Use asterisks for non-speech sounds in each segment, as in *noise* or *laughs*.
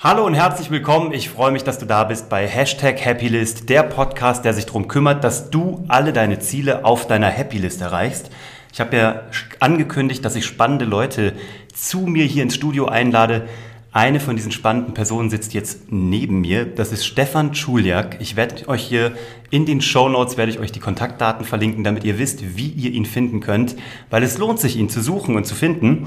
Hallo und herzlich willkommen. Ich freue mich, dass du da bist bei Hashtag Happylist, der Podcast, der sich darum kümmert, dass du alle deine Ziele auf deiner Happylist erreichst. Ich habe ja angekündigt, dass ich spannende Leute zu mir hier ins Studio einlade. Eine von diesen spannenden Personen sitzt jetzt neben mir. Das ist Stefan Schuljak. Ich werde euch hier in den Show Notes werde ich euch die Kontaktdaten verlinken, damit ihr wisst, wie ihr ihn finden könnt, weil es lohnt sich, ihn zu suchen und zu finden.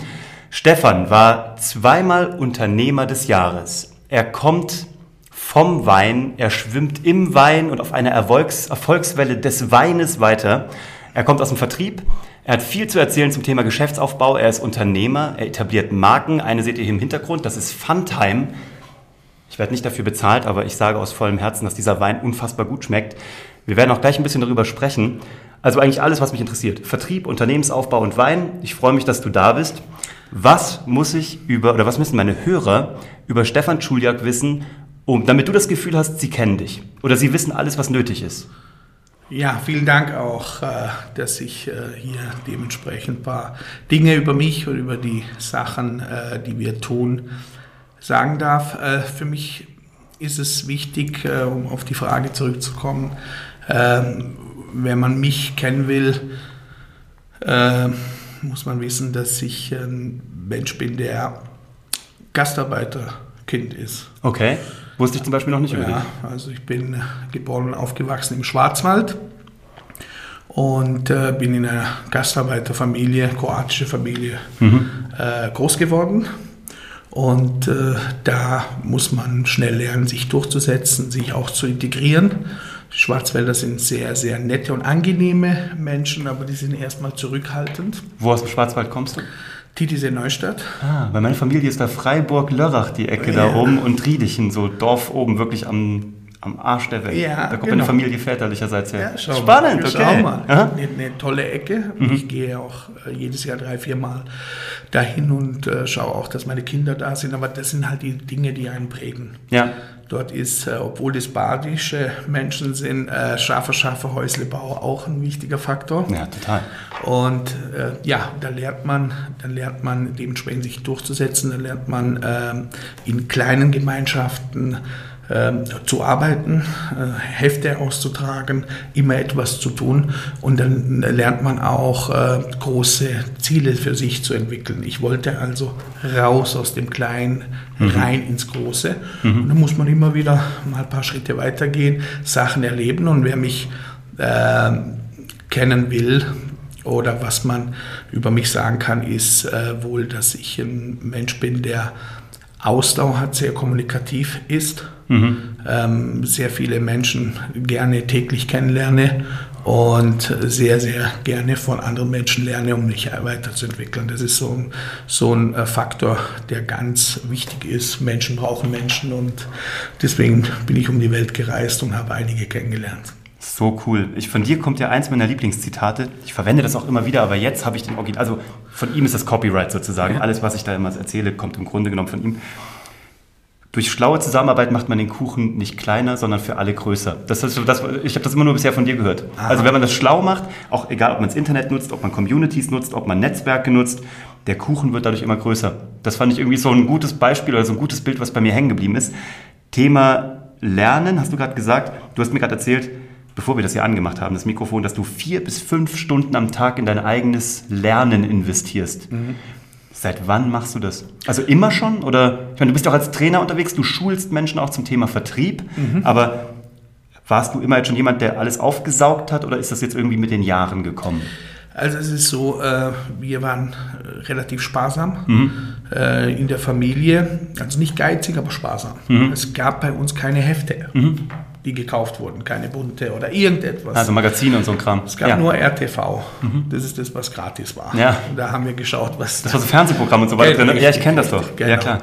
Stefan war zweimal Unternehmer des Jahres. Er kommt vom Wein, er schwimmt im Wein und auf einer Erfolgs Erfolgswelle des Weines weiter. Er kommt aus dem Vertrieb, er hat viel zu erzählen zum Thema Geschäftsaufbau, er ist Unternehmer, er etabliert Marken. Eine seht ihr hier im Hintergrund, das ist Funtime. Ich werde nicht dafür bezahlt, aber ich sage aus vollem Herzen, dass dieser Wein unfassbar gut schmeckt. Wir werden auch gleich ein bisschen darüber sprechen. Also eigentlich alles, was mich interessiert. Vertrieb, Unternehmensaufbau und Wein. Ich freue mich, dass du da bist. Was muss ich über, oder was müssen meine Hörer über Stefan Schuljak wissen, um, damit du das Gefühl hast, sie kennen dich oder sie wissen alles, was nötig ist? Ja, vielen Dank auch, äh, dass ich äh, hier dementsprechend ein paar Dinge über mich und über die Sachen, äh, die wir tun, sagen darf. Für mich ist es wichtig, um auf die Frage zurückzukommen, ähm, wenn man mich kennen will, muss man wissen, dass ich ein Mensch bin, der Gastarbeiterkind ist. Okay. Wusste ich zum Beispiel noch nicht über ja. Also ich bin geboren und aufgewachsen im Schwarzwald und äh, bin in einer Gastarbeiterfamilie, kroatische Familie, mhm. äh, groß geworden. Und äh, da muss man schnell lernen, sich durchzusetzen, sich auch zu integrieren. Die Schwarzwälder sind sehr, sehr nette und angenehme Menschen, aber die sind erstmal zurückhaltend. Wo aus dem Schwarzwald kommst du? Titisee Neustadt. Ah, weil meine Familie ist da Freiburg-Lörrach, die Ecke ja. da oben und Riedechen, so Dorf oben, wirklich am, am Arsch der Welt. Ja, da kommt genau. meine Familie väterlicherseits her. Ja, Spannend, mal, okay. Schau mal. Eine, eine, tolle Ecke. Mhm. Ich gehe auch äh, jedes Jahr drei, vier Mal dahin und äh, schaue auch, dass meine Kinder da sind. Aber das sind halt die Dinge, die einen prägen. Ja. Dort ist, äh, obwohl das badische Menschen sind, äh, scharfer, scharfer Häuslebau auch ein wichtiger Faktor. Ja, total. Und äh, ja, da lernt man, da lernt man dementsprechend sich durchzusetzen, da lernt man ähm, in kleinen Gemeinschaften zu arbeiten, äh, Hefte auszutragen, immer etwas zu tun und dann lernt man auch äh, große Ziele für sich zu entwickeln. Ich wollte also raus aus dem Kleinen, mhm. rein ins Große mhm. und dann muss man immer wieder mal ein paar Schritte weitergehen, Sachen erleben und wer mich äh, kennen will, oder was man über mich sagen kann, ist äh, wohl, dass ich ein Mensch bin, der Ausdauer hat, sehr kommunikativ ist, mhm. ähm, sehr viele Menschen gerne täglich kennenlerne und sehr, sehr gerne von anderen Menschen lerne, um mich weiterzuentwickeln. Das ist so ein, so ein äh, Faktor, der ganz wichtig ist. Menschen brauchen Menschen und deswegen bin ich um die Welt gereist und habe einige kennengelernt. So cool. Ich, von dir kommt ja eins meiner Lieblingszitate. Ich verwende das auch immer wieder, aber jetzt habe ich den Original. Also von ihm ist das Copyright sozusagen. Alles, was ich da immer erzähle, kommt im Grunde genommen von ihm. Durch schlaue Zusammenarbeit macht man den Kuchen nicht kleiner, sondern für alle größer. Das ist das, ich habe das immer nur bisher von dir gehört. Aha. Also wenn man das schlau macht, auch egal, ob man das Internet nutzt, ob man Communities nutzt, ob man Netzwerke nutzt, der Kuchen wird dadurch immer größer. Das fand ich irgendwie so ein gutes Beispiel oder so ein gutes Bild, was bei mir hängen geblieben ist. Thema Lernen, hast du gerade gesagt. Du hast mir gerade erzählt, bevor wir das hier angemacht haben, das Mikrofon, dass du vier bis fünf Stunden am Tag in dein eigenes Lernen investierst. Mhm. Seit wann machst du das? Also immer schon? Oder ich meine, du bist auch als Trainer unterwegs, du schulst Menschen auch zum Thema Vertrieb, mhm. aber warst du immer jetzt schon jemand, der alles aufgesaugt hat oder ist das jetzt irgendwie mit den Jahren gekommen? Also es ist so, äh, wir waren relativ sparsam mhm. äh, in der Familie, also nicht geizig, aber sparsam. Mhm. Es gab bei uns keine Hefte. Die gekauft wurden, keine bunte oder irgendetwas. Also Magazine und so ein Kram. Es gab ja. nur RTV. Mhm. Das ist das, was gratis war. Ja. Und da haben wir geschaut, was. Das war so Fernsehprogramm und so weiter drin. Ja, ich kenne das doch. Genau. Ja, klar.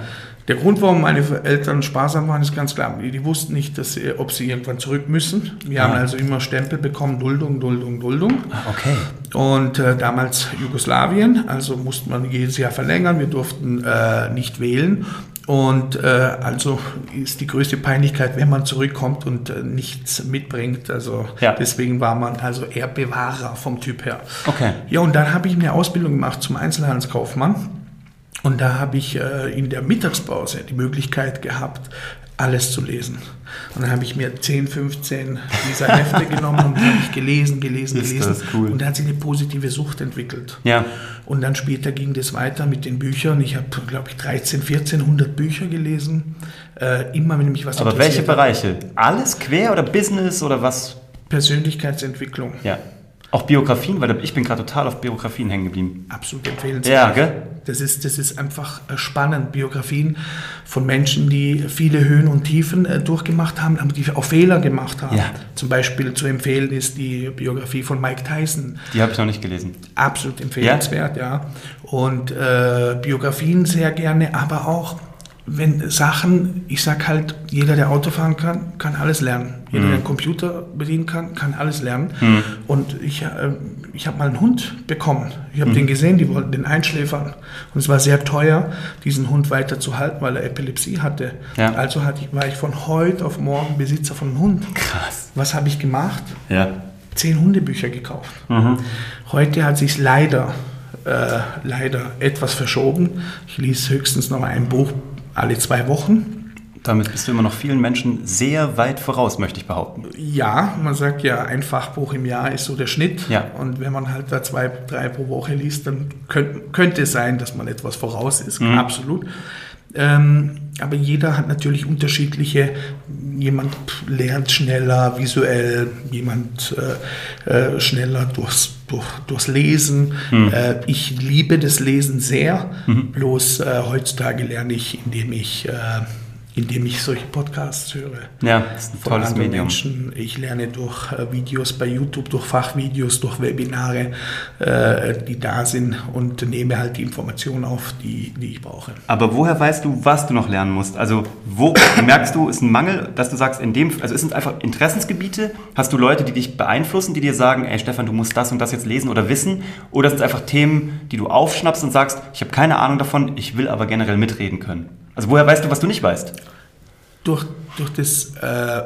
Der Grund, warum meine Eltern sparsam waren, ist ganz klar. Die, die wussten nicht, dass sie, ob sie irgendwann zurück müssen. Wir ah. haben also immer Stempel bekommen, Duldung, Duldung, Duldung. Ah, okay. Und äh, damals Jugoslawien, also musste man jedes Jahr verlängern. Wir durften äh, nicht wählen. Und äh, also ist die größte Peinlichkeit, wenn man zurückkommt und äh, nichts mitbringt. Also ja. deswegen war man also eher Bewahrer vom Typ her. Okay. Ja, und dann habe ich eine Ausbildung gemacht zum Einzelhandelskaufmann Und da habe ich äh, in der Mittagspause die Möglichkeit gehabt, alles zu lesen. Und dann habe ich mir 10, 15 dieser Hefte *laughs* genommen und habe ich gelesen, gelesen, Ist gelesen. das cool. Und da hat sich eine positive Sucht entwickelt. Ja. Und dann später ging das weiter mit den Büchern. Ich habe, glaube ich, 13, 1400 Bücher gelesen. Äh, immer, wenn mich was Aber welche. Bereiche? Alles quer oder Business oder was? Persönlichkeitsentwicklung. Ja. Auch Biografien, weil ich bin gerade total auf Biografien hängen geblieben. Absolut empfehlenswert. Ja, gell? Das ist, das ist einfach äh, spannend. Biografien von Menschen, die viele Höhen und Tiefen äh, durchgemacht haben, aber die auch Fehler gemacht haben. Ja. Zum Beispiel zu empfehlen ist die Biografie von Mike Tyson. Die habe ich noch nicht gelesen. Absolut empfehlenswert, ja. Und äh, Biografien sehr gerne, aber auch wenn Sachen, ich sag halt, jeder, der Auto fahren kann, kann alles lernen. Jeder, der einen Computer bedienen kann, kann alles lernen. Und ich, äh, ich habe mal einen Hund bekommen. Ich habe den gesehen, die wollten den einschläfern. Und es war sehr teuer, diesen Hund weiter zu halten, weil er Epilepsie hatte. Ja. Also hatte ich, war ich von heute auf morgen Besitzer von einem Hund. Krass. Was habe ich gemacht? Ja. zehn Hundebücher gekauft. Heute hat sich leider, äh, leider etwas verschoben. Ich lese höchstens noch ein Buch alle zwei Wochen. Damit bist du immer noch vielen Menschen sehr weit voraus, möchte ich behaupten. Ja, man sagt ja, ein Fachbuch im Jahr ist so der Schnitt. Ja. Und wenn man halt da zwei, drei pro Woche liest, dann könnt, könnte es sein, dass man etwas voraus ist. Absolut. Ähm, aber jeder hat natürlich unterschiedliche, jemand lernt schneller visuell, jemand äh, äh, schneller durchs, durch, durchs Lesen. Äh, ich liebe das Lesen sehr, bloß äh, heutzutage lerne ich, indem ich, äh, indem ich solche Podcasts höre Ja, das ist ein von tolles Medium. Menschen. Ich lerne durch äh, Videos bei YouTube, durch Fachvideos, durch Webinare, äh, die da sind und nehme halt die Informationen auf, die, die ich brauche. Aber woher weißt du, was du noch lernen musst? Also wo *coughs* merkst du, ist ein Mangel, dass du sagst, in dem, also es sind einfach Interessensgebiete? Hast du Leute, die dich beeinflussen, die dir sagen, ey Stefan, du musst das und das jetzt lesen oder wissen? Oder sind es einfach Themen, die du aufschnappst und sagst, ich habe keine Ahnung davon, ich will aber generell mitreden können? Also woher weißt du, was du nicht weißt? Durch, durch das äh,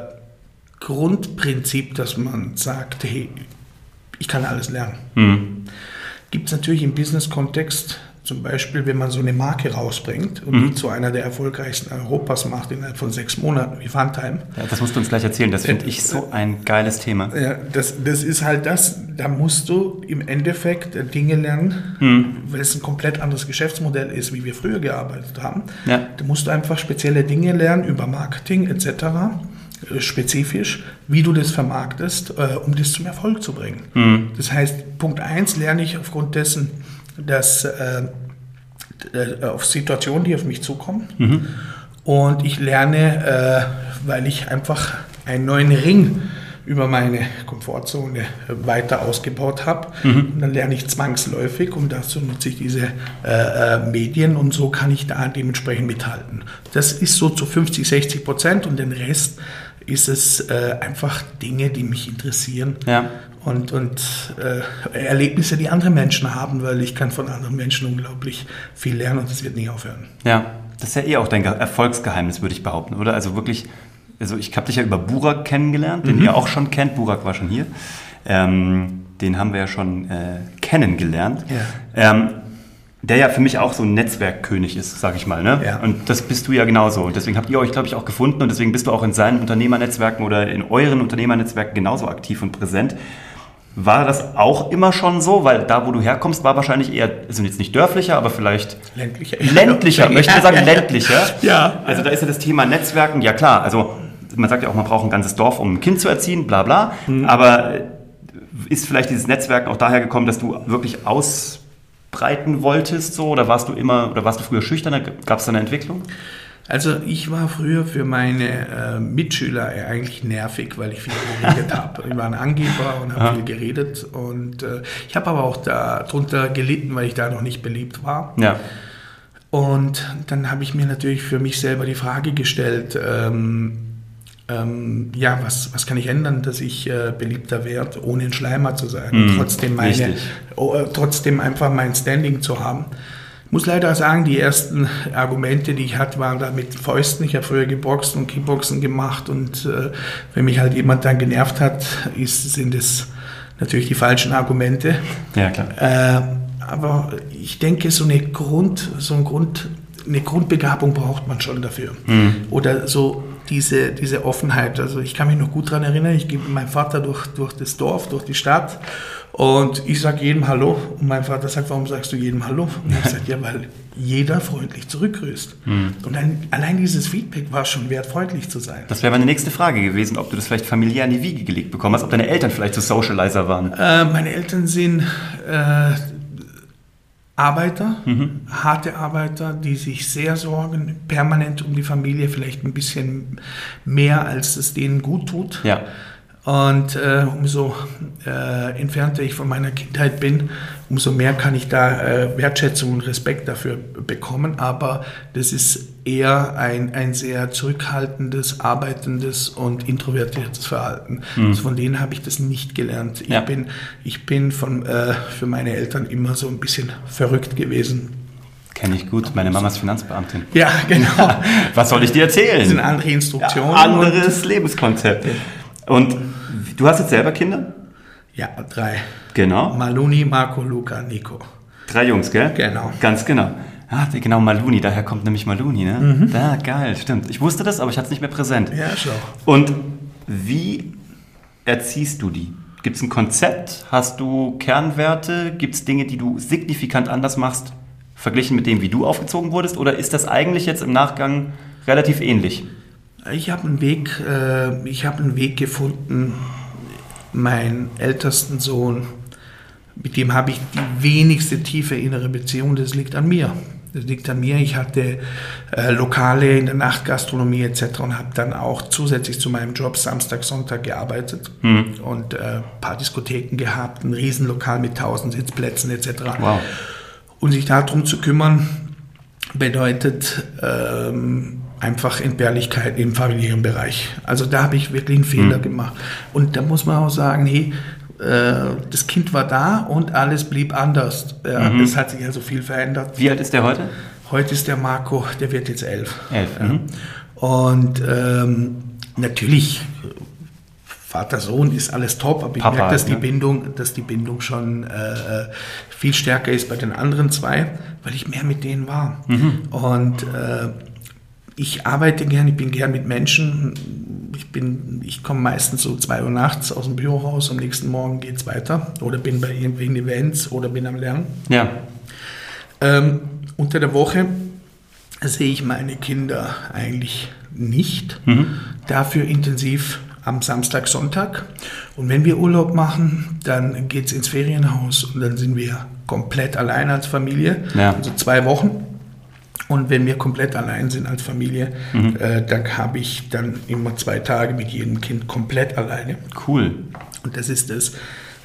Grundprinzip, dass man sagt, hey, ich kann alles lernen. Hm. Gibt es natürlich im Business-Kontext, zum Beispiel, wenn man so eine Marke rausbringt und die zu einer der erfolgreichsten Europas macht innerhalb von sechs Monaten, wie Funtime, Ja, das musst du uns gleich erzählen, das finde ich so ein geiles Thema. Ja, das, das ist halt das, da musst du im Endeffekt äh, Dinge lernen, Hm. weil es ein komplett anderes Geschäftsmodell ist, wie wir früher gearbeitet haben. Ja. Da musst du einfach spezielle Dinge lernen über Marketing etc., äh, spezifisch, wie du das vermarktest, äh, um das zum Erfolg zu bringen. Hm. Das heißt, Punkt 1 lerne ich aufgrund dessen, dass äh, äh, auf Situationen, die auf mich zukommen. Und ich lerne, äh, weil ich einfach einen neuen Ring über meine Komfortzone weiter ausgebaut habe. Und dann lerne ich zwangsläufig und dazu nutze ich diese äh, äh, Medien und so kann ich da dementsprechend mithalten. Das ist so zu 50, 60 Prozent und den Rest ist es äh, einfach Dinge, die mich interessieren Ja. Und, und äh, Erlebnisse, die andere Menschen haben, weil ich kann von anderen Menschen unglaublich viel lernen und das wird nie aufhören. Ja, das ist ja eh auch dein Ge- Erfolgsgeheimnis, würde ich behaupten, oder? Also wirklich, also ich habe dich ja über Burak kennengelernt, den ihr auch schon kennt. Burak war schon hier. Ähm, den haben wir ja schon äh, kennengelernt. Ja. Ähm, der ja für mich auch so ein Netzwerkkönig ist, sag ich mal. Ne? Ja. Und das bist du ja genauso. Und deswegen habt ihr euch, glaube ich, auch gefunden und deswegen bist du auch in seinen Unternehmernetzwerken oder in euren Unternehmernetzwerken genauso aktiv und präsent. War das auch immer schon so? Weil da, wo du herkommst, war wahrscheinlich eher, also jetzt nicht dörflicher, aber vielleicht Ländlicher. ländlicher, *laughs* möchte ich sagen, ländlicher. Ja. Also da ist ja das Thema Netzwerken, ja klar, also man sagt ja auch, man braucht ein ganzes Dorf, um ein Kind zu erziehen, bla bla. Aber äh, ist vielleicht dieses Netzwerken auch daher gekommen, dass du wirklich ausbreiten wolltest so oder warst du immer oder warst du früher schüchterner? Gab es da eine Entwicklung? Also ich war früher für meine äh, Mitschüler eigentlich nervig, weil ich viel geredet *laughs* habe. Ich war ein Angeber und habe viel geredet und äh, ich habe aber auch darunter gelitten, weil ich da noch nicht beliebt war. Ja. Und dann habe ich mir natürlich für mich selber die Frage gestellt, ähm, ähm, ja, was, was kann ich ändern, dass ich äh, beliebter werde, ohne ein Schleimer zu sein und trotzdem, meine, oh, äh, trotzdem einfach mein Standing zu haben. Ich muss leider sagen, die ersten Argumente, die ich hatte, waren da mit Fäusten. Ich habe früher geboxt und Kickboxen gemacht und äh, wenn mich halt jemand dann genervt hat, ist, sind es natürlich die falschen Argumente. Ja, klar. Äh, aber ich denke, so eine Grund, so ein Grund, eine Grundbegabung braucht man schon dafür. Mhm. Oder so diese, diese Offenheit. Also ich kann mich noch gut daran erinnern, ich gehe mit meinem Vater durch, durch das Dorf, durch die Stadt und ich sage jedem Hallo. Und mein Vater sagt, warum sagst du jedem Hallo? Und ich sage, *laughs* ja, weil jeder freundlich zurückgrüßt. Mhm. Und dann, allein dieses Feedback war schon wert, freundlich zu sein. Das wäre meine nächste Frage gewesen, ob du das vielleicht familiär in die Wiege gelegt bekommen hast, ob deine Eltern vielleicht so Socializer waren. Äh, meine Eltern sind äh, Arbeiter, mhm. harte Arbeiter, die sich sehr sorgen, permanent um die Familie, vielleicht ein bisschen mehr, als es denen gut tut. Ja. Und äh, umso äh, entfernter ich von meiner Kindheit bin, umso mehr kann ich da äh, Wertschätzung und Respekt dafür bekommen. Aber das ist eher ein, ein sehr zurückhaltendes, arbeitendes und introvertiertes Verhalten. Mhm. Also von denen habe ich das nicht gelernt. Ich, ja. bin, ich bin von, äh, für meine Eltern immer so ein bisschen verrückt gewesen. Kenne ich gut. Meine Mama ist Finanzbeamtin. Ja, genau. *laughs* Was soll ich dir erzählen? Das sind andere Instruktionen. Ja, anderes Lebenskonzept. Und du hast jetzt selber Kinder? Ja, drei. Genau. Maluni, Marco, Luca, Nico. Drei Jungs, gell? Genau. Ganz genau. Ah, genau, Maluni, daher kommt nämlich Maluni, ne? Mhm. Da, geil, stimmt. Ich wusste das, aber ich hatte es nicht mehr präsent. Ja, schon. Und wie erziehst du die? Gibt es ein Konzept? Hast du Kernwerte? Gibt es Dinge, die du signifikant anders machst, verglichen mit dem, wie du aufgezogen wurdest? Oder ist das eigentlich jetzt im Nachgang relativ ähnlich? Ich habe einen Weg, äh, ich habe einen Weg gefunden, meinen ältesten Sohn, mit dem habe ich die wenigste tiefe innere Beziehung, das liegt an mir. Das liegt an mir. Ich hatte äh, Lokale in der Nachtgastronomie etc. und habe dann auch zusätzlich zu meinem Job Samstag, Sonntag gearbeitet mhm. und äh, paar Diskotheken gehabt, ein Riesenlokal mit 1000 Sitzplätzen etc. Wow. Und sich darum zu kümmern, bedeutet ähm, einfach Entbehrlichkeit im familiären Bereich. Also da habe ich wirklich einen Fehler mhm. gemacht. Und da muss man auch sagen, hey, äh, das Kind war da und alles blieb anders. Ja, mhm. Es hat sich also viel verändert. Wie alt ist der heute? Heute ist der Marco, der wird jetzt elf. Elf. Ja. Mhm. Und ähm, natürlich, Vater-Sohn ist alles top, aber ich Papa, merke, dass, ne? die Bindung, dass die Bindung schon äh, viel stärker ist bei den anderen zwei, weil ich mehr mit denen war. Mhm. Und äh, ich arbeite gern, ich bin gern mit Menschen. Ich, ich komme meistens so zwei Uhr nachts aus dem Büro raus, am nächsten Morgen geht es weiter. Oder bin bei irgendwelchen Events oder bin am Lernen. Ja. Ähm, unter der Woche sehe ich meine Kinder eigentlich nicht. Mhm. Dafür intensiv am Samstag, Sonntag. Und wenn wir Urlaub machen, dann geht es ins Ferienhaus und dann sind wir komplett allein als Familie. Ja. Also zwei Wochen. Und wenn wir komplett allein sind als Familie, mhm. äh, dann habe ich dann immer zwei Tage mit jedem Kind komplett alleine. Cool. Und das ist das,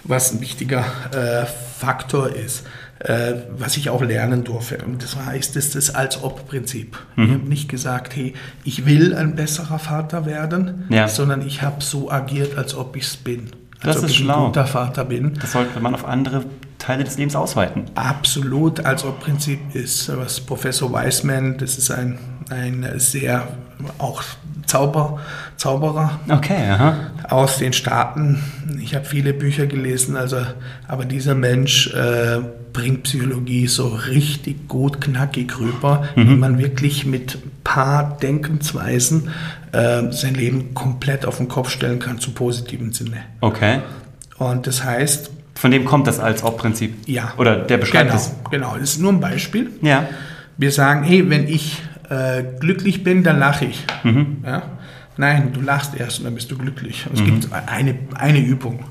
was ein wichtiger äh, Faktor ist, äh, was ich auch lernen durfte. Und das heißt, das ist das Als-Ob-Prinzip. Mhm. Ich habe nicht gesagt, hey, ich will ein besserer Vater werden, ja. sondern ich habe so agiert, als ob ich es bin. Als das ist schlau. ein guter Vater bin. Das sollte man auf andere Teile des Lebens ausweiten. Absolut, also Prinzip ist, was Professor Weisman, das ist ein, ein sehr auch Zauber, Zauberer okay, aha. aus den Staaten. Ich habe viele Bücher gelesen, also, aber dieser Mensch äh, bringt Psychologie so richtig gut knackig rüber, mhm. wie man wirklich mit paar Denkensweisen äh, sein Leben komplett auf den Kopf stellen kann, zum positiven Sinne. Okay. Und das heißt, von dem kommt das als Ob-Prinzip. Ja. Oder der beschreibt genau, es. Genau, das ist nur ein Beispiel. Ja. Wir sagen, hey, wenn ich äh, glücklich bin, dann lache ich. Mhm. Ja? Nein, du lachst erst und dann bist du glücklich. Es mhm. gibt eine, eine Übung.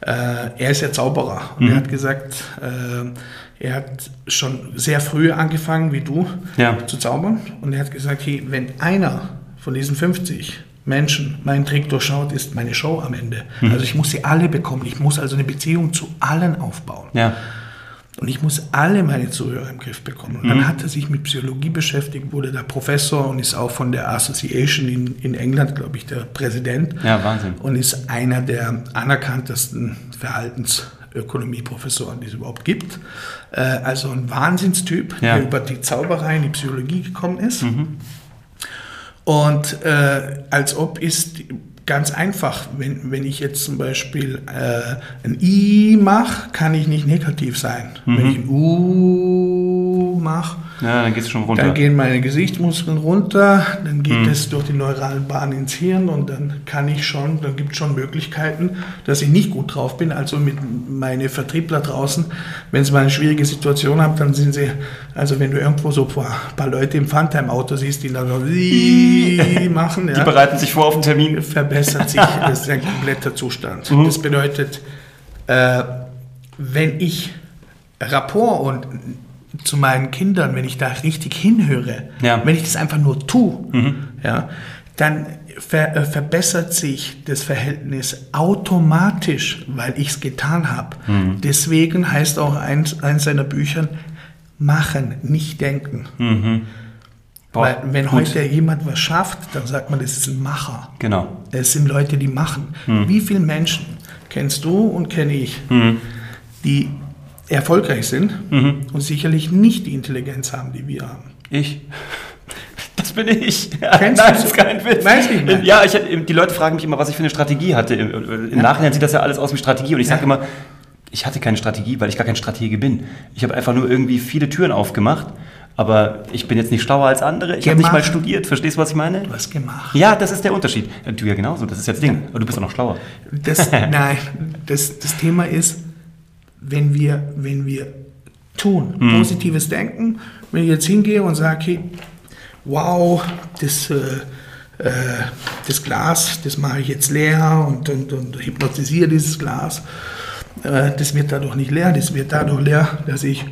Äh, er ist ja Zauberer und mhm. er hat gesagt, äh, er hat schon sehr früh angefangen, wie du, ja. zu zaubern. Und er hat gesagt, hey, wenn einer von diesen 50 Menschen meinen Trick durchschaut, ist meine Show am Ende. Mhm. Also ich muss sie alle bekommen. Ich muss also eine Beziehung zu allen aufbauen. Ja. Und ich muss alle meine Zuhörer im Griff bekommen. Und dann mhm. hat er sich mit Psychologie beschäftigt, wurde der Professor und ist auch von der Association in, in England, glaube ich, der Präsident. Ja, Wahnsinn. Und ist einer der anerkanntesten Verhaltensökonomie-Professoren, die es überhaupt gibt. Äh, also ein Wahnsinnstyp, ja. der über die Zauberei in die Psychologie gekommen ist. Mhm. Und äh, als ob ist ganz einfach, wenn, wenn ich jetzt zum Beispiel äh, ein I mache, kann ich nicht negativ sein. Mhm. Wenn ich ein U mache, Ja, dann geht's schon runter. dann gehen meine Gesichtsmuskeln runter, dann geht Mhm. es durch die neuralen Bahnen ins Hirn und dann kann ich schon, dann gibt es schon Möglichkeiten, dass ich nicht gut drauf bin. Also mit meine Vertriebler draußen, wenn sie mal eine schwierige Situation haben, dann sind sie, also wenn du irgendwo so ein paar Leute im Funtime-Auto siehst, die dann so *laughs* machen, Die ja, bereiten sich vor auf den Termin. verbessert sich, *laughs* das ist ein kompletter Zustand. Mhm. Das bedeutet, äh, wenn ich Rapport und zu meinen Kindern, wenn ich da richtig hinhöre, Ja. wenn ich das einfach nur tue, Mhm. ja, dann ver äh, verbessert sich das Verhältnis automatisch, weil ich es getan habe. Mhm. Deswegen heißt auch eins, eins seiner Büchern, machen, nicht denken. Boah, weil wenn gut. heute jemand was schafft, dann sagt man, das ist ein Macher. Genau. Es sind Leute, die machen. Hm. Wie viele Menschen kennst du und kenne ich, die erfolgreich sind Mhm. und sicherlich nicht die Intelligenz haben, die wir haben? Ich. *laughs* Das bin ich. *laughs* Kennst Nein, du das ist kein Witz. Weiß nicht mehr. Ja, ich, die Leute fragen mich immer, was ich für eine Strategie hatte. Im, im Nachhinein sieht das ja alles aus wie Strategie. Und ich sage Ja. immer, ich hatte keine Strategie, weil ich gar kein Stratege bin. Ich habe einfach nur irgendwie viele Türen aufgemacht. Aber ich bin jetzt nicht schlauer als andere. Ich habe nicht mal studiert. Verstehst du, was ich meine? Was gemacht? Ja, das ist der Unterschied. Du ja genauso, das ist jetzt Ding. Aber du bist auch noch schlauer. Das, *laughs* nein, das, das Thema ist, wenn wir, wenn wir tun, Hm. positives Denken, wenn ich jetzt hingehe und sage, hey, wow, das, äh, äh, das Glas, das mache ich jetzt leer und, und, und hypnotisiere dieses Glas, äh, das wird dadurch nicht leer, das wird dadurch leer, dass ich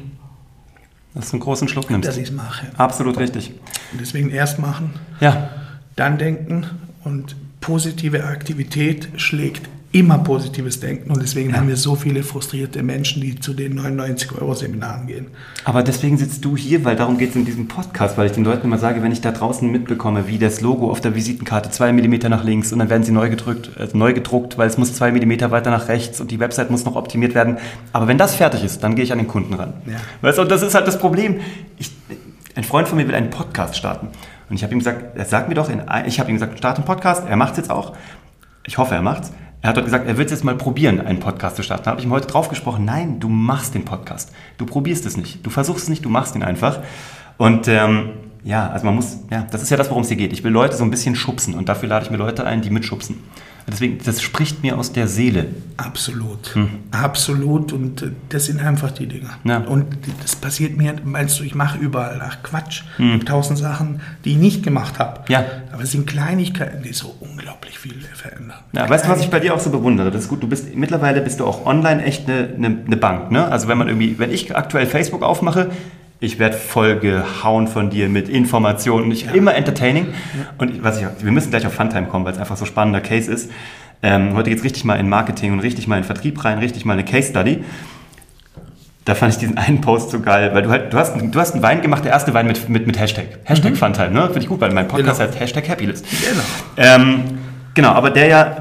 Dass du einen großen Schluck nimmst. dass ich es mache. Absolut richtig. Und deswegen erst machen, Ja, dann denken und positive Aktivität schlägt immer positives Denken und deswegen haben wir so viele frustrierte Menschen, die zu den 99-Euro-Seminaren gehen. Aber deswegen sitzt du hier, weil darum geht es in diesem Podcast, weil ich den Leuten immer sage, wenn ich da draußen mitbekomme, wie das Logo auf der Visitenkarte zwei Millimeter nach links und dann werden sie neu gedrückt, also neu gedruckt, weil es muss zwei Millimeter weiter nach rechts und die Website muss noch optimiert werden. Aber wenn das fertig ist, dann gehe ich an den Kunden ran. Ja. Weißt du, und das ist halt das Problem. Ich, ein Freund von mir will einen Podcast starten. Und ich habe ihm gesagt, er sagt mir doch, in, ich habe ihm gesagt, starte einen Podcast, er macht es jetzt auch. Ich hoffe, er macht's. Er hat dort gesagt, er will es jetzt mal probieren, einen Podcast zu starten. Da habe ich ihm heute drauf gesprochen, nein, du machst den Podcast. Du probierst es nicht. Du versuchst es nicht, du machst ihn einfach. Und ähm, ja, also man muss, ja, das ist ja das, worum es hier geht. Ich will Leute so ein bisschen schubsen und dafür lade ich mir Leute ein, die mitschubsen. Deswegen, das spricht mir aus der Seele. Absolut. Absolut. Und äh, das sind einfach die Dinge. Ja. Und das passiert mir, meinst du, ich mache überall nach Quatsch. Hm. Tausend Sachen, die ich nicht gemacht habe. Ja. Aber es sind Kleinigkeiten, die so unglaublich viel verändern. Ja, weißt du, was ich bei dir auch so bewundere? Das ist gut, du bist mittlerweile bist du auch online echt eine, eine, eine Bank, ne? Also wenn man irgendwie, wenn ich aktuell Facebook aufmache, ich werde voll gehauen von dir mit Informationen, ich, immer entertaining. Und was ich, wir müssen gleich auf Funtime kommen, weil es einfach so spannender Case ist. Ähm, heute geht's richtig mal in Marketing und richtig mal in Vertrieb rein, richtig mal eine Case Study. Da fand ich diesen einen Post so geil, weil du halt, du hast, du hast einen Wein gemacht, der erste Wein mit, mit, mit Hashtag. Hashtag Funtime, ne? Finde ich gut, weil mein Podcast Genau. heißt Hashtag Happylist. Genau. Ähm, genau, aber der ja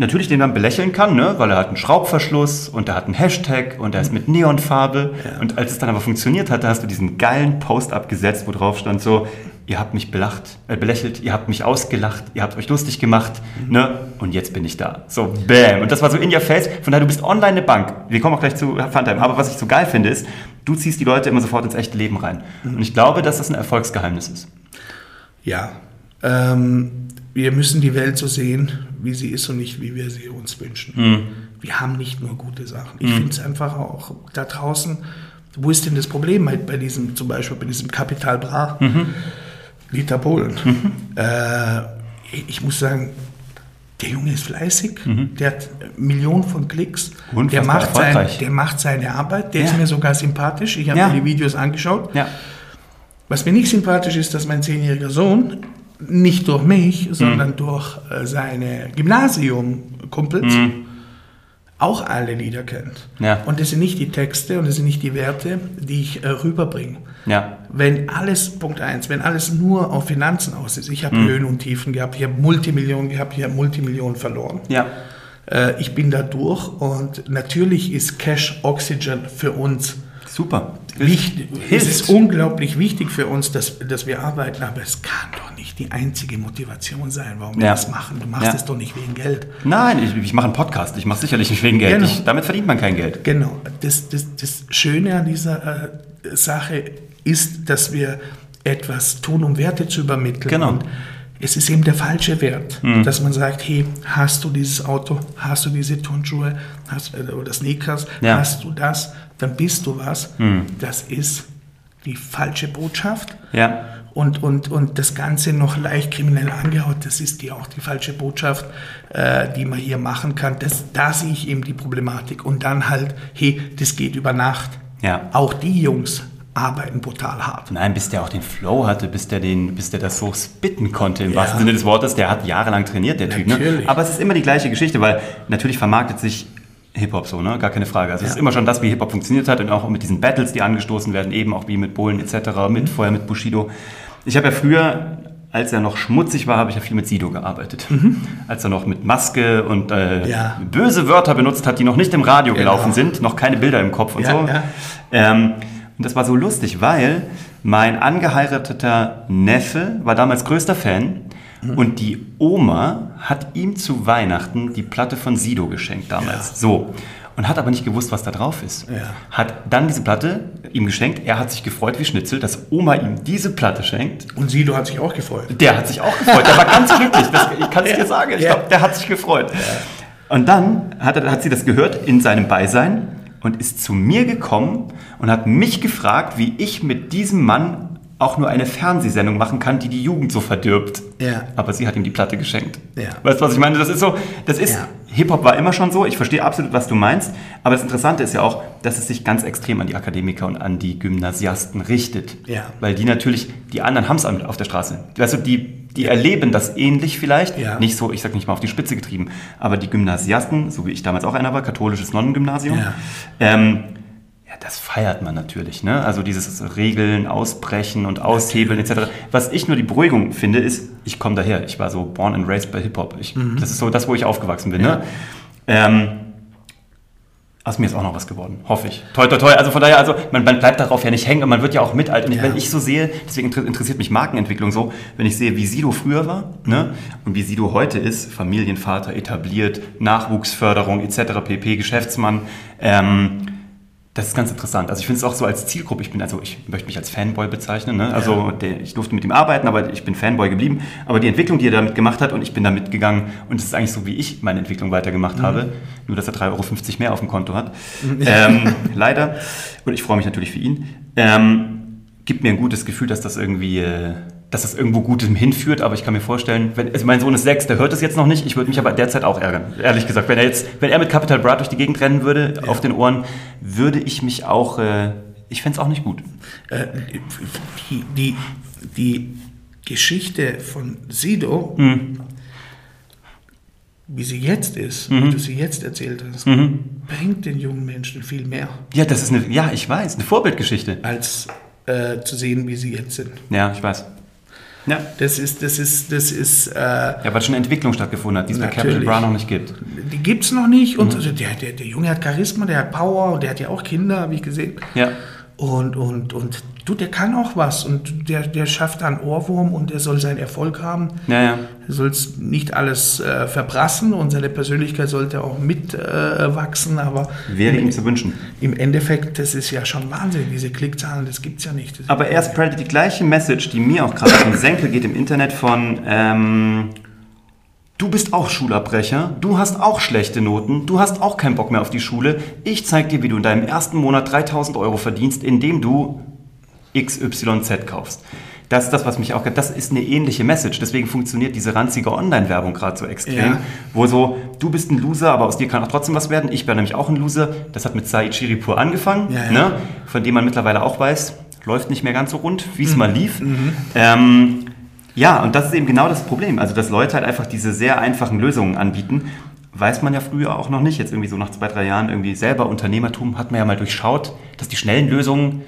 natürlich den man belächeln kann, ne? weil er hat einen Schraubverschluss und er hat einen Hashtag und er ist mit Neonfarbe. Und als es dann aber funktioniert hatte, hast du diesen geilen Post abgesetzt, wo drauf stand so, ihr habt mich belacht, äh, belächelt, ihr habt mich ausgelacht, ihr habt euch lustig gemacht, ne? Und jetzt bin ich da. So, bam. Und das war so in your face. Von daher, du bist online eine Bank. Wir kommen auch gleich zu Funtime. Aber was ich so geil finde, ist, du ziehst die Leute immer sofort ins echte Leben rein. Und ich glaube, dass das ein Erfolgsgeheimnis ist. Ja, ähm, wir müssen die Welt so sehen, wie sie ist und nicht, wie wir sie uns wünschen. Wir haben nicht nur gute Sachen. Ich finde es einfach auch da draußen, wo ist denn das Problem halt bei diesem, zum Beispiel bei diesem Kapital Bra, Liter Polen? Äh, ich- muss sagen, der Junge ist fleißig, der hat Millionen von Klicks, der Unfassbar macht, sein, der macht seine Arbeit, der Ja. ist mir sogar sympathisch. Ich habe Ja. mir die Videos angeschaut. Ja. Was mir nicht sympathisch ist, dass mein zehnjähriger Sohn nicht durch mich, sondern durch äh, seine Gymnasiumkumpels auch alle Lieder kennt. Ja. Und das sind nicht die Texte und das sind nicht die Werte, die ich äh, rüberbringe. Ja. Wenn alles, Punkt eins, wenn alles nur auf Finanzen aus ist, ich habe Höhen und Tiefen gehabt, ich habe Multimillionen gehabt, ich habe Multimillionen verloren. Ja. Äh, ich bin da durch und natürlich ist Cash Oxygen für uns Super. Wichtig, es ist unglaublich wichtig für uns, dass, dass wir arbeiten, aber es kann doch nicht die einzige Motivation sein, warum wir Ja. das machen. Du machst Ja. es doch nicht wegen Geld. Nein, ich, ich mache einen Podcast. Ich mache sicherlich nicht wegen Geld. Genau. Ich, damit verdient man kein Geld. Genau. Das, das, das Schöne an dieser äh, Sache ist, dass wir etwas tun, um Werte zu übermitteln. Genau. Und es ist eben der falsche Wert, dass man sagt, hey, hast du dieses Auto, hast du diese Turnschuhe hast, äh, oder Sneakers, Ja. hast du das, dann bist du was. Das ist die falsche Botschaft. Ja. Und, und, und das Ganze noch leicht kriminell angehaut, das ist die auch die falsche Botschaft, äh, die man hier machen kann. Das, da sehe ich eben die Problematik. Und dann halt, hey, das geht über Nacht. Ja. Auch die Jungs arbeiten brutal hart. Nein, bis der auch den Flow hatte, bis der, den, bis der das so spitten konnte, im Ja. wahrsten Sinne des Wortes, der hat jahrelang trainiert, der Typ. Ne? Natürlich. Aber es ist immer die gleiche Geschichte, weil natürlich vermarktet sich Hip-Hop so, ne? Gar keine Frage. Also es Ja. ist immer schon das, wie Hip-Hop funktioniert hat und auch mit diesen Battles, die angestoßen werden, eben auch wie mit Bullen etc., mit Mhm. vorher mit Bushido. Ich habe ja früher, als er noch schmutzig war, habe ich ja viel mit Sido gearbeitet. Als er noch mit Maske und äh, Mhm. Ja. böse Wörter benutzt hat, die noch nicht im Radio Genau. gelaufen sind, noch keine Bilder im Kopf und Ja, so. Ähm, und das war so lustig, weil mein angeheirateter Neffe war damals größter Fan Mhm. Und die Oma hat ihm zu Weihnachten die Platte von Sido geschenkt damals. Ja. So. Und hat aber nicht gewusst, was da drauf ist. Ja. Hat dann diese Platte ihm geschenkt. Er hat sich gefreut wie Schnitzel, dass Oma ihm diese Platte schenkt. Und Sido hat sich auch gefreut. Der hat sich auch gefreut. Der war ganz *laughs* glücklich. Das, ich kann es Ja. dir sagen. Ich glaube, der hat sich gefreut. Und dann hat, er, hat sie das gehört in seinem Beisein und ist zu mir gekommen und hat mich gefragt, wie ich mit diesem Mann auch nur eine Fernsehsendung machen kann, die die Jugend so verdirbt. Ja. Aber sie hat ihm die Platte geschenkt. Ja. Weißt du, was ich meine? Das ist so, das ist, Ja. Hip-Hop war immer schon so, ich verstehe absolut, was du meinst, aber das Interessante ist ja auch, dass es sich ganz extrem an die Akademiker und an die Gymnasiasten richtet. Ja. Weil die natürlich, die anderen haben es auf der Straße. Weißt du, die, die erleben das ähnlich vielleicht, Ja. nicht so, ich sag nicht mal auf die Spitze getrieben, aber die Gymnasiasten, so wie ich damals auch einer war, katholisches Nonnengymnasium, Ja. ähm, ja, das feiert man natürlich, ne? Also dieses Regeln, Ausbrechen und Aushebeln etc. Was ich nur die Beruhigung finde, ist, ich komme daher. Ich war so born and raised bei Hip-Hop. Ich- Das ist so das, wo ich aufgewachsen bin, ne? Ähm, aus mir ist auch noch was geworden, hoffe ich. Toi, toi, toi. Also von daher, also man, man bleibt darauf ja nicht hängen und man wird ja auch mit alt. Und Ja. wenn ich so sehe, deswegen inter- interessiert mich Markenentwicklung so, wenn ich sehe, wie Sido früher war ne? und wie Sido heute ist, Familienvater, etabliert, Nachwuchsförderung etc., pp, Geschäftsmann, ähm, das ist ganz interessant. Also ich finde es auch so als Zielgruppe, ich bin also, ich möchte mich als Fanboy bezeichnen. Ne? Also der, ich durfte mit ihm arbeiten, aber ich bin Fanboy geblieben. Aber die Entwicklung, die er damit gemacht hat und ich bin damit gegangen und es ist eigentlich so, wie ich meine Entwicklung weitergemacht habe. Nur, dass er 3,50 Euro mehr auf dem Konto hat. ähm, *laughs* leider. Und ich freue mich natürlich für ihn. Ähm, gibt mir ein gutes Gefühl, dass das irgendwie... Äh, dass das irgendwo Gutem hinführt, aber ich kann mir vorstellen, wenn, also mein Sohn ist sechs, der hört es jetzt noch nicht, ich würde mich aber derzeit auch ärgern, ehrlich gesagt. Wenn er jetzt, wenn er mit Capital Bra durch die Gegend rennen würde, auf den Ohren, würde ich mich auch, äh, ich fände es auch nicht gut. Äh, die, die, die Geschichte von Sido, Hm. wie sie jetzt ist, Mhm. wie du sie jetzt erzählt hast, bringt den jungen Menschen viel mehr, Ja, das ist eine, ja, ich weiß, eine Vorbildgeschichte. als äh, zu sehen, wie sie jetzt sind. Ja, ich weiß. Ja. Das ist, das ist, das ist, äh, Ja, weil schon eine Entwicklung stattgefunden hat, die es bei Natürlich. Bra noch nicht gibt. die gibt es noch nicht. Und Mhm. also der, der, der Junge hat Charisma, der hat Power der hat ja auch Kinder, habe ich gesehen. Ja. Und, und, und du, der kann auch was. Und der, der schafft einen Ohrwurm und der soll seinen Erfolg haben. Ja, ja. Er soll nicht alles äh, verbrassen und seine Persönlichkeit sollte auch mitwachsen, äh, wachsen, aber Wäre ihm zu wünschen. im Endeffekt, das ist ja schon Wahnsinn. Diese Klickzahlen, das gibt es ja nicht. Aber er spreadet die gleiche Message, die mir auch gerade auf den Senkel geht im Internet von ähm, Du bist auch Schulabbrecher, du hast auch schlechte Noten, du hast auch keinen Bock mehr auf die Schule. Ich zeig dir, wie du in deinem ersten Monat 3000 Euro verdienst, indem du XYZ kaufst. Das ist das, was mich auch, das ist eine ähnliche Message. Deswegen funktioniert diese ranzige Online-Werbung gerade so extrem, Ja. wo so, du bist ein Loser, aber aus dir kann auch trotzdem was werden. Ich bin nämlich auch ein Loser. Das hat mit Said Shiripur angefangen, Ja, ja. Ne? von dem man mittlerweile auch weiß, läuft nicht mehr ganz so rund, wie es mal lief. Ähm, ja, und das ist eben genau das Problem. Also, dass Leute halt einfach diese sehr einfachen Lösungen anbieten, weiß man ja früher auch noch nicht. Jetzt irgendwie so nach zwei, drei Jahren irgendwie selber Unternehmertum hat man ja mal durchschaut, dass die schnellen Lösungen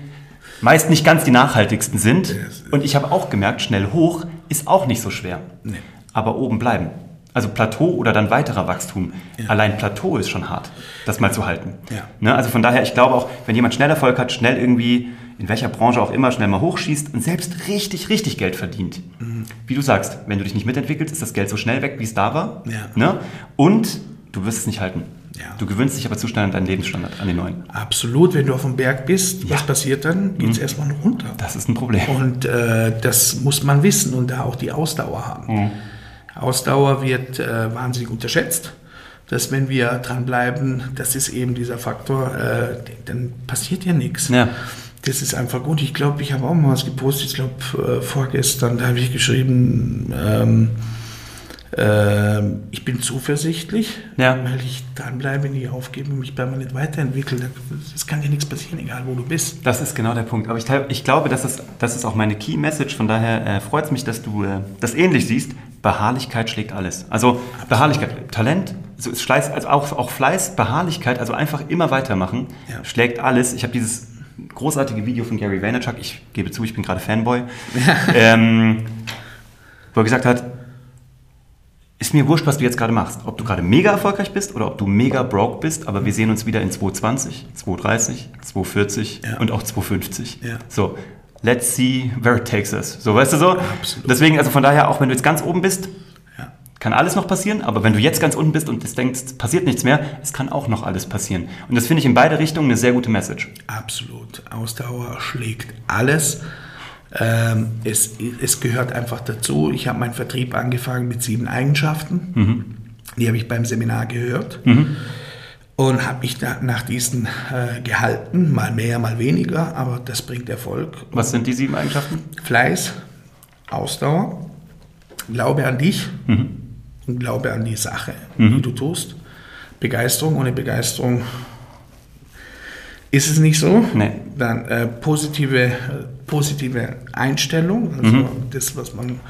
meist nicht ganz die nachhaltigsten sind. Und ich habe auch gemerkt, schnell hoch ist auch nicht so schwer. Nee. Aber oben bleiben. Also Plateau oder dann weiterer Wachstum. Ja. Allein Plateau ist schon hart, das mal zu halten. Ja. Ne? Also von daher, ich glaube auch, wenn jemand schnell Erfolg hat, schnell irgendwie, in welcher Branche auch immer, schnell mal hochschießt und selbst richtig, richtig Geld verdient. Mhm. Wie du sagst, wenn du dich nicht mitentwickelst, ist das Geld so schnell weg, wie es da war. Ja. Ne? Und du wirst es nicht halten. Ja. Du gewöhnst dich aber zu schnell an deinen Lebensstandard, an den neuen. Absolut, wenn du auf dem Berg bist, Ja. was passiert dann? Geht es Mhm. erstmal runter. Das ist ein Problem. Und äh, das muss man wissen und da auch die Ausdauer haben. Mhm. Ausdauer wird äh, wahnsinnig unterschätzt. Dass wenn wir dranbleiben, das ist eben dieser Faktor, äh, dann passiert ja nichts. Ja. Das ist einfach gut. Ich glaube, ich habe auch mal was gepostet, ich glaube äh, vorgestern, da habe ich geschrieben, ähm, ich bin zuversichtlich, Ja. weil ich dranbleibe, nie aufgebe und mich permanent weiterentwickle. Es kann ja nichts passieren, egal wo du bist. Das ist genau der Punkt. Aber ich, ich glaube, das ist, das ist auch meine Key Message. Von daher äh, freut es mich, dass du äh, das ähnlich siehst. Beharrlichkeit schlägt alles. Also Beharrlichkeit, Talent, so ist Fleiß, also auch, auch Fleiß, Beharrlichkeit, also einfach immer weitermachen, Ja. schlägt alles. Ich habe dieses großartige Video von Gary Vaynerchuk, ich gebe zu, ich bin gerade Fanboy, *laughs* ähm, wo er gesagt hat, ist mir wurscht, was du jetzt gerade machst. Ob du gerade mega erfolgreich bist oder ob du mega broke bist, aber wir sehen uns wieder in 220, 230, 240 Ja. und auch 250. Ja. So, let's see where it takes us. So, weißt du so? Absolut. Deswegen, also von daher, auch wenn du jetzt ganz oben bist, Ja. kann alles noch passieren, aber wenn du jetzt ganz unten bist und es denkst, passiert nichts mehr, es kann auch noch alles passieren. Und das finde ich in beide Richtungen eine sehr gute Message. Absolut. Ausdauer schlägt alles. Ähm, es, es gehört einfach dazu. Ich habe meinen Vertrieb angefangen mit sieben Eigenschaften. Die habe ich beim Seminar gehört. Und habe mich da nach diesen äh, gehalten, mal mehr, mal weniger, aber das bringt Erfolg. Was sind die sieben Eigenschaften? Fleiß, Ausdauer, Glaube an dich und Glaube an die Sache, die du tust. Begeisterung, ohne Begeisterung ist es nicht so. Nee. Dann äh, positive, äh, positive Einstellung, also das, was man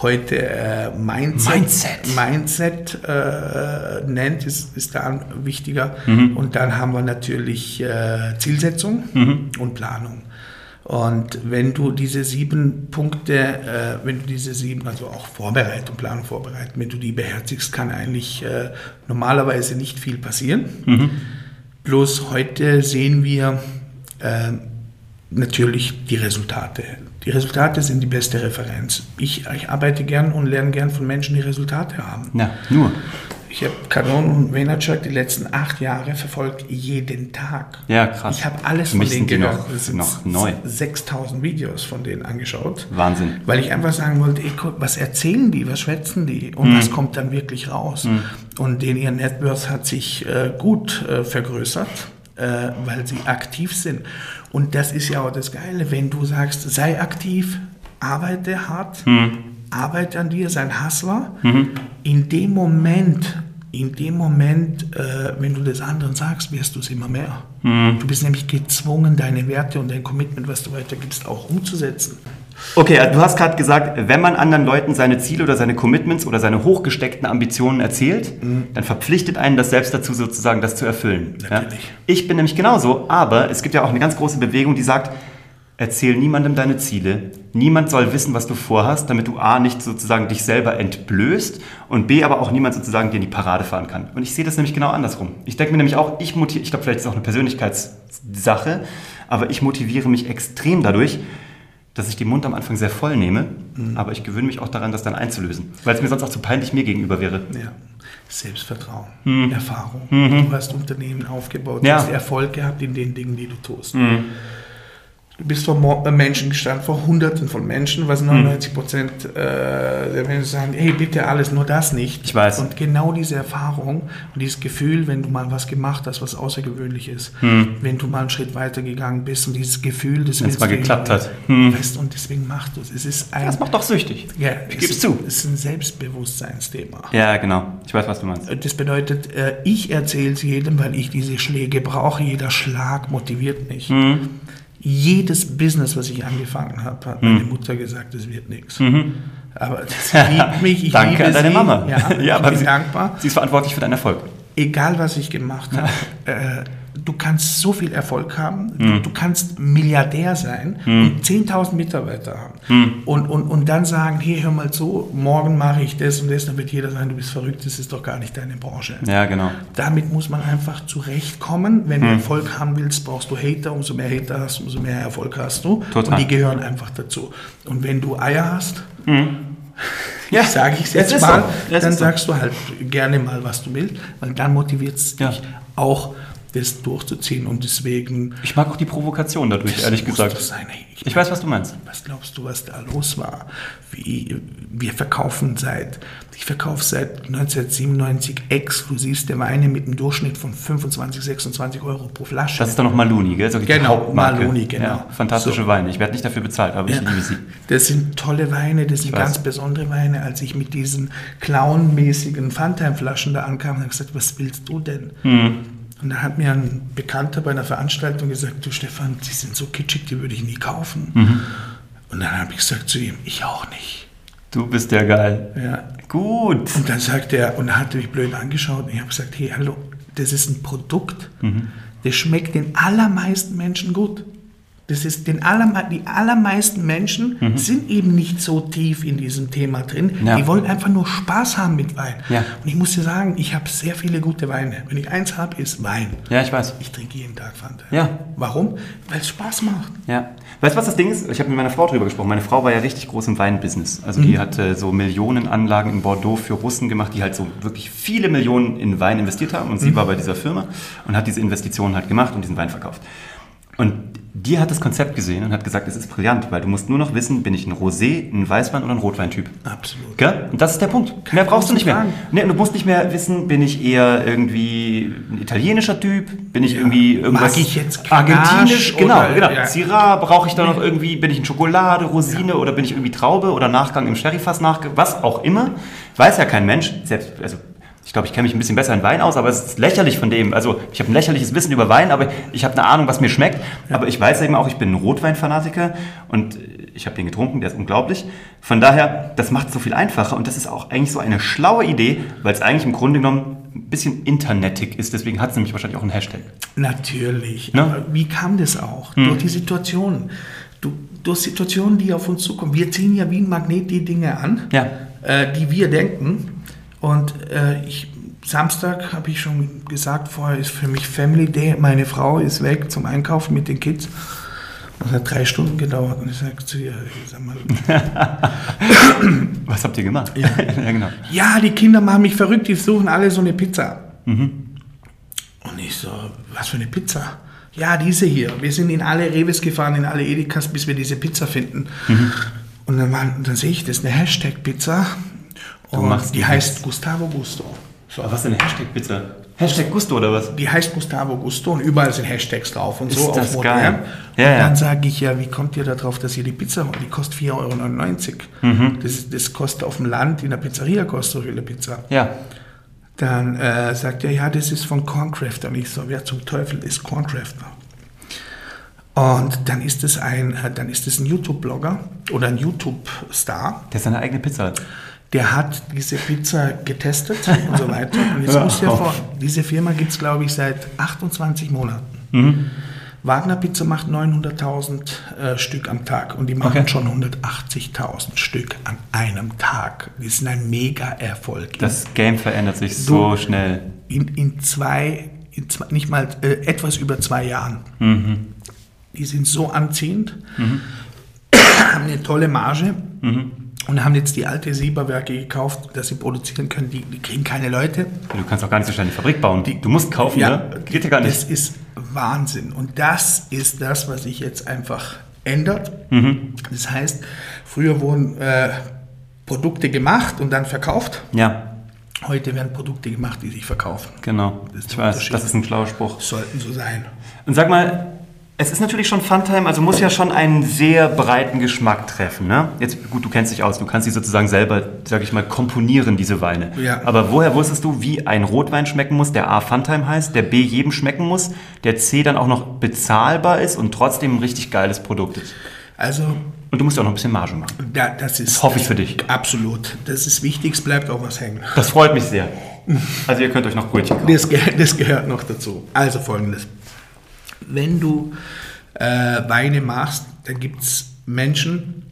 heute äh, Mindset, Mindset. Mindset äh, nennt, ist, ist da wichtiger. Und dann haben wir natürlich äh, Zielsetzung und Planung. Und wenn du diese sieben Punkte, äh, wenn du diese sieben, also auch Vorbereitung, Planung, Vorbereitung, wenn du die beherzigst, kann eigentlich äh, normalerweise nicht viel passieren. Bloß heute sehen wir äh, natürlich die Resultate. Die Resultate sind die beste Referenz. Ich, ich arbeite gern und lerne gern von Menschen, die Resultate haben. Na, nur. Ich habe Canon und Vaynerchuk die letzten acht Jahre verfolgt, jeden Tag. Ja, krass. Ich habe alles von denen gehört. noch- Das sind noch neu. 6000 Videos von denen angeschaut. Wahnsinn. Weil ich einfach sagen wollte, ey, was erzählen die, was schwätzen die und Mhm. was kommt dann wirklich raus. Und denen ihr Net Worth hat sich äh, gut äh, vergrößert, äh, weil sie aktiv sind. Und das ist ja auch das Geile, wenn du sagst, sei aktiv, arbeite hart, Mhm. arbeite an dir, sein Hustler. In dem Moment, in dem Moment, äh, wenn du das anderen sagst, wirst du es immer mehr. Mhm. Du bist nämlich gezwungen, deine Werte und dein Commitment, was du weitergibst, auch umzusetzen. Okay, also du hast gerade gesagt, wenn man anderen Leuten seine Ziele oder seine Commitments oder seine hochgesteckten Ambitionen erzählt, dann verpflichtet einen das selbst dazu, sozusagen das zu erfüllen. Ja? Natürlich. Ich bin nämlich genauso, aber es gibt ja auch eine ganz große Bewegung, die sagt, erzähl niemandem deine Ziele. Niemand soll wissen, was du vorhast, damit du A, nicht sozusagen dich selber entblößt und B, aber auch niemand sozusagen dir in die Parade fahren kann. Und ich sehe das nämlich genau andersrum. Ich denke mir nämlich auch, ich motiviere, ich glaube, vielleicht ist es auch eine Persönlichkeitssache, aber ich motiviere mich extrem dadurch, dass ich den Mund am Anfang sehr voll nehme, aber ich gewöhne mich auch daran, das dann einzulösen, weil es mir sonst auch zu peinlich mir gegenüber wäre. Ja. Selbstvertrauen, Erfahrung. Du hast Unternehmen aufgebaut, Mhm. Ja. Mhm. du hast Erfolg gehabt in den Dingen, die du tust. Du bist vor äh, Menschen gestanden, vor Hunderten von Menschen, was 99 Prozent äh, der Menschen sagen, hey, bitte alles, nur das nicht. Ich weiß. Und genau diese Erfahrung und dieses Gefühl, wenn du mal was gemacht hast, was außergewöhnlich ist, wenn du mal einen Schritt weiter gegangen bist und dieses Gefühl, das Wenn es mal geklappt hat. Hm. Weißt, und deswegen machst du es. Es ist ein, Das macht doch süchtig. ja, Ich ist- zu. Es ist ein Selbstbewusstseinsthema. Ja, genau. Ich weiß, was du meinst. Das bedeutet, äh, ich erzähle es jedem, weil ich diese Schläge brauche. Jeder Schlag motiviert mich. Mhm. Jedes Business, was ich angefangen habe, hat Mhm. meine Mutter gesagt, es wird nichts. Aber das liebt mich. Ich *laughs* Danke liebe an deine sie. Mama. Ja, *laughs* Ja, ich aber bin sie- dankbar. Sie ist verantwortlich für deinen Erfolg. Egal, was ich gemacht habe, äh, du kannst so viel Erfolg haben, du, du kannst Milliardär sein und 10.000 Mitarbeiter haben und, und, und dann sagen, hey, hör mal zu, morgen mache ich das und das, dann wird jeder sagen, du bist verrückt, das ist doch gar nicht deine Branche. Ja, genau. Damit muss man einfach zurechtkommen. Wenn du Erfolg haben willst, brauchst du Hater. Umso mehr Hater hast, umso mehr Erfolg hast du. Total. Und die gehören einfach dazu. Und wenn du Eier hast, *laughs* Ja, sage ich es jetzt mal, so. Dann ist so. sagst du halt gerne mal, was du willst, weil dann motiviert es Ja. dich auch, das durchzuziehen. Und deswegen, Ich mag auch die Provokation dadurch, ehrlich gesagt. sein. Hey, Ich weiß, was du meinst. was glaubst du, was da los war? Wie, wir verkaufen seit, ich verkaufe seit 1997 exklusivste Weine mit einem Durchschnitt von 25, 26 Euro pro Flasche. Das ist dann noch Maluni, gell? So Genau. Maluni, genau. Ja, fantastische So. Weine. Ich werde nicht dafür bezahlt, aber ich Ja. liebe sie. Das sind tolle Weine, das sind weiß. ganz besondere Weine. Als ich mit diesen clownmäßigen Funtime-Flaschen da ankam, habe ich gesagt, was willst du denn? Mhm. Und dann hat mir ein Bekannter bei einer Veranstaltung gesagt, du Stefan, die sind so kitschig, die würde ich nie kaufen. Mhm. Und dann habe ich gesagt zu ihm, ich auch nicht. Du bist ja geil. Ja. Gut. Und dann sagt er, und er hat mich blöd angeschaut, und ich habe gesagt, hey, hallo, das ist ein Produkt, Mhm. das schmeckt den allermeisten Menschen gut. Das ist den allerme die allermeisten Menschen sind eben nicht so tief in diesem Thema drin. Mhm. Ja. Die wollen einfach nur Spaß haben mit Wein. Ja. Und ich muss dir sagen, ich habe sehr viele gute Weine. Wenn ich eins habe, ist Wein. Ja, ich weiß. Ich trinke jeden Tag Fanta. Ja. Warum? Weil es Spaß macht. Ja. Weißt du, was das Ding ist? Ich habe mit meiner Frau drüber gesprochen. Meine Frau war ja richtig groß im Weinbusiness. Also Mhm. die hat äh, so Millionenanlagen in Bordeaux für Russen gemacht, die halt so wirklich viele Millionen in Wein investiert haben. Und Mhm. sie war bei dieser Firma und hat diese Investitionen halt gemacht und diesen Wein verkauft. Und die hat das Konzept gesehen und hat gesagt, es ist brillant, weil du musst nur noch wissen, bin ich ein Rosé, ein Weißwein oder ein Rotweintyp. Absolut. Gell? Und das ist der Punkt. mehr brauchst du nicht mehr. Nee, du musst nicht mehr wissen, bin ich eher irgendwie ein italienischer Typ, bin ich irgendwie irgendwas Mag ich jetzt argentinisch, genau, oder- genau. ja. Syrah, brauche ich da noch irgendwie, bin ich ein Schokolade, Rosine oder bin ich irgendwie Traube oder Nachgang im Sherryfass nachge, was auch immer. Weiß ja kein Mensch, selbst also ich glaube, ich kenne mich ein bisschen besser in Wein aus, aber es ist lächerlich von dem. Also ich habe ein lächerliches Wissen über Wein, aber ich habe eine Ahnung, was mir schmeckt. Aber ich weiß eben auch, ich bin ein Rotweinfanatiker und ich habe den getrunken, der ist unglaublich. Von daher, das macht es so viel einfacher und das ist auch eigentlich so eine schlaue Idee, weil es eigentlich im Grunde genommen ein bisschen internetig ist. Deswegen hat es nämlich wahrscheinlich auch einen Hashtag. Natürlich. Ne? Aber wie kam das auch? Durch die Situation. Du, durch Situationen, die auf uns zukommen. Wir ziehen ja wie ein Magnet die Dinge an, Ja. äh, die wir denken. Und äh, ich, Samstag, habe ich schon gesagt, vorher ist für mich Family Day. Meine Frau ist weg zum Einkaufen mit den Kids. Das hat drei Stunden gedauert. Und ich sage zu ihr, sag mal, *laughs* Was habt ihr gemacht? Ja, *laughs* ja genau. ja, die Kinder machen mich verrückt, die suchen alle so eine Pizza. Und ich so, was für eine Pizza? Ja, diese hier. Wir sind in alle Reves gefahren, in alle Edekas, bis wir diese Pizza finden. Und dann, waren, dann sehe ich, das ist eine Hashtag-Pizza. Und machst die die heißt Gustavo Gusto. So. Aber was ist denn Hashtag bitte? Hashtag Gusto oder was? Die heißt Gustavo Gusto und überall sind Hashtags drauf und so Ist das auf geil. Ja, und ja. dann sage ich ja, wie kommt ihr da drauf, dass ihr die Pizza holt? Die kostet 4,99 Euro. Mhm. Das, das kostet auf dem Land, in der Pizzeria kostet so viel eine Pizza. Ja. Dann äh, sagt er, ja, das ist von Corncrafter. Und ich so, wer zum Teufel ist Corncrafter? Und dann ist es ein, äh, dann ist es ein YouTube-Blogger oder ein YouTube-Star, Der seine eigene Pizza hat. Der hat diese Pizza getestet und so weiter. Und jetzt dir auf. vor, diese Firma gibt es, glaube ich, seit 28 Monaten. Mhm. Wagner Pizza macht 900.000 äh, Stück am Tag und die machen Okay. schon 180.000 Stück an einem Tag. Das ist ein Mega-Erfolg. Das Game verändert sich so Du- schnell. in, in zwei, in zwei, nicht mal äh, etwas über zwei Jahren. Mhm. Die sind so anziehend, haben eine tolle Marge Mhm. Und haben jetzt die alte Sieberwerke gekauft, dass sie produzieren können. Die, die kriegen keine Leute. Du kannst auch gar nicht so schnell eine Fabrik bauen. du musst kaufen, ja? Geht ja gar Das nicht. ist Wahnsinn. Und das ist das, was sich jetzt einfach ändert. Mhm. Das heißt, früher wurden äh, Produkte gemacht und dann verkauft. Ja, Heute werden Produkte gemacht, die sich verkaufen. genau. Das ist Ich weiß, das ist ein schlauer Spruch. Sollten so sein. Und sag mal, es ist natürlich schon Funtime, also muss ja schon einen sehr breiten Geschmack treffen. Ne? Jetzt, gut, du kennst dich aus, du kannst sie sozusagen selber, sag ich mal, komponieren, diese Weine. Ja. Aber woher wusstest du, wie ein Rotwein schmecken muss, der A Funtime heißt, der B jedem schmecken muss, der C dann auch noch bezahlbar ist und trotzdem ein richtig geiles Produkt ist? Also Und du musst ja auch noch ein bisschen Marge machen. Da, das ist Das hoffe ich für dich. Absolut. Das ist wichtig, es bleibt auch was hängen. Das freut mich sehr. Also ihr könnt euch noch Brötchen kaufen. Das, das gehört noch dazu. Also folgendes. Wenn du äh, Weine machst, dann gibt es Menschen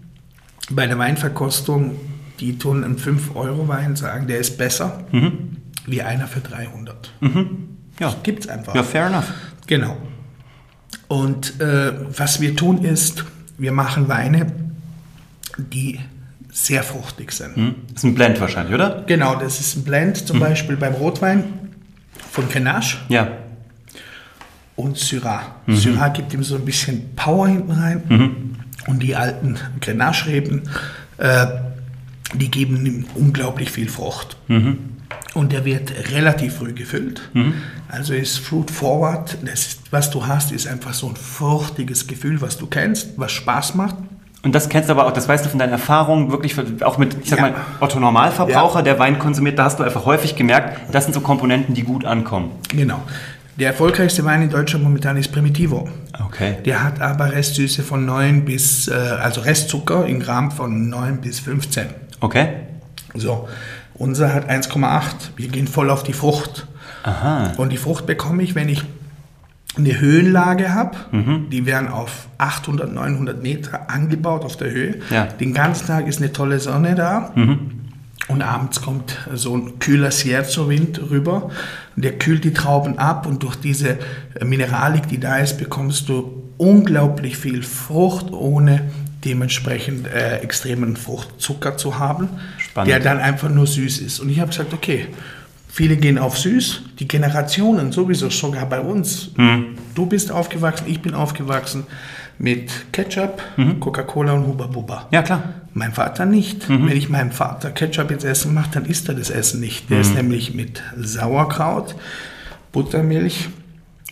bei der Weinverkostung, die tun einen 5-Euro-Wein sagen, der ist besser Mhm. wie einer für 300. Ja. Gibt es einfach. ja, fair enough. Genau. Und äh, was wir tun ist, wir machen Weine, die sehr fruchtig sind. Hm? Ist ein Blend wahrscheinlich, oder? Genau, das ist ein Blend, zum Beispiel beim Rotwein von Grenache Ja. Und Syrah. Syrah gibt ihm so ein bisschen Power hinten rein und die alten Grenache-Reben, äh, die geben ihm unglaublich viel Frucht. Und der wird relativ früh gefüllt. Also ist Fruit Forward. Das was du hast, ist einfach so ein fruchtiges Gefühl, was du kennst, was Spaß macht. Und das kennst du aber auch, das weißt du von deinen Erfahrungen, wirklich auch mit, ich sag Ja. mal, Otto Normalverbraucher, Ja. der Wein konsumiert, da hast du einfach häufig gemerkt, das sind so Komponenten, die gut ankommen. Genau. Der erfolgreichste Wein in Deutschland momentan ist Primitivo. Okay. Der hat aber Restsüße von 9 bis, äh, also Restzucker in Gramm von 9 bis 15. Okay. So, unser hat 1,8. Wir gehen voll auf die Frucht. Aha. Und die Frucht bekomme ich, wenn ich eine Höhenlage habe. Mhm. Die werden auf 800, 900 Meter angebaut auf der Höhe. Ja. Mhm. Den ganzen Tag ist eine tolle Sonne da. Und abends kommt so ein kühler Sierzo-Wind rüber. Und der kühlt die Trauben ab und durch diese Mineralik, die da ist, bekommst du unglaublich viel Frucht, ohne dementsprechend äh, extremen Fruchtzucker zu haben, Spannend. der dann einfach nur süß ist. Und ich habe gesagt, okay, viele gehen auf süß, die Generationen sowieso sogar bei uns. Du bist aufgewachsen, ich bin aufgewachsen mit Ketchup, Coca-Cola und Huba Buba. Ja, klar. Mein Vater nicht. Wenn ich meinem Vater Ketchup ins Essen mache, dann isst er das Essen nicht. Der ist nämlich mit Sauerkraut, Buttermilch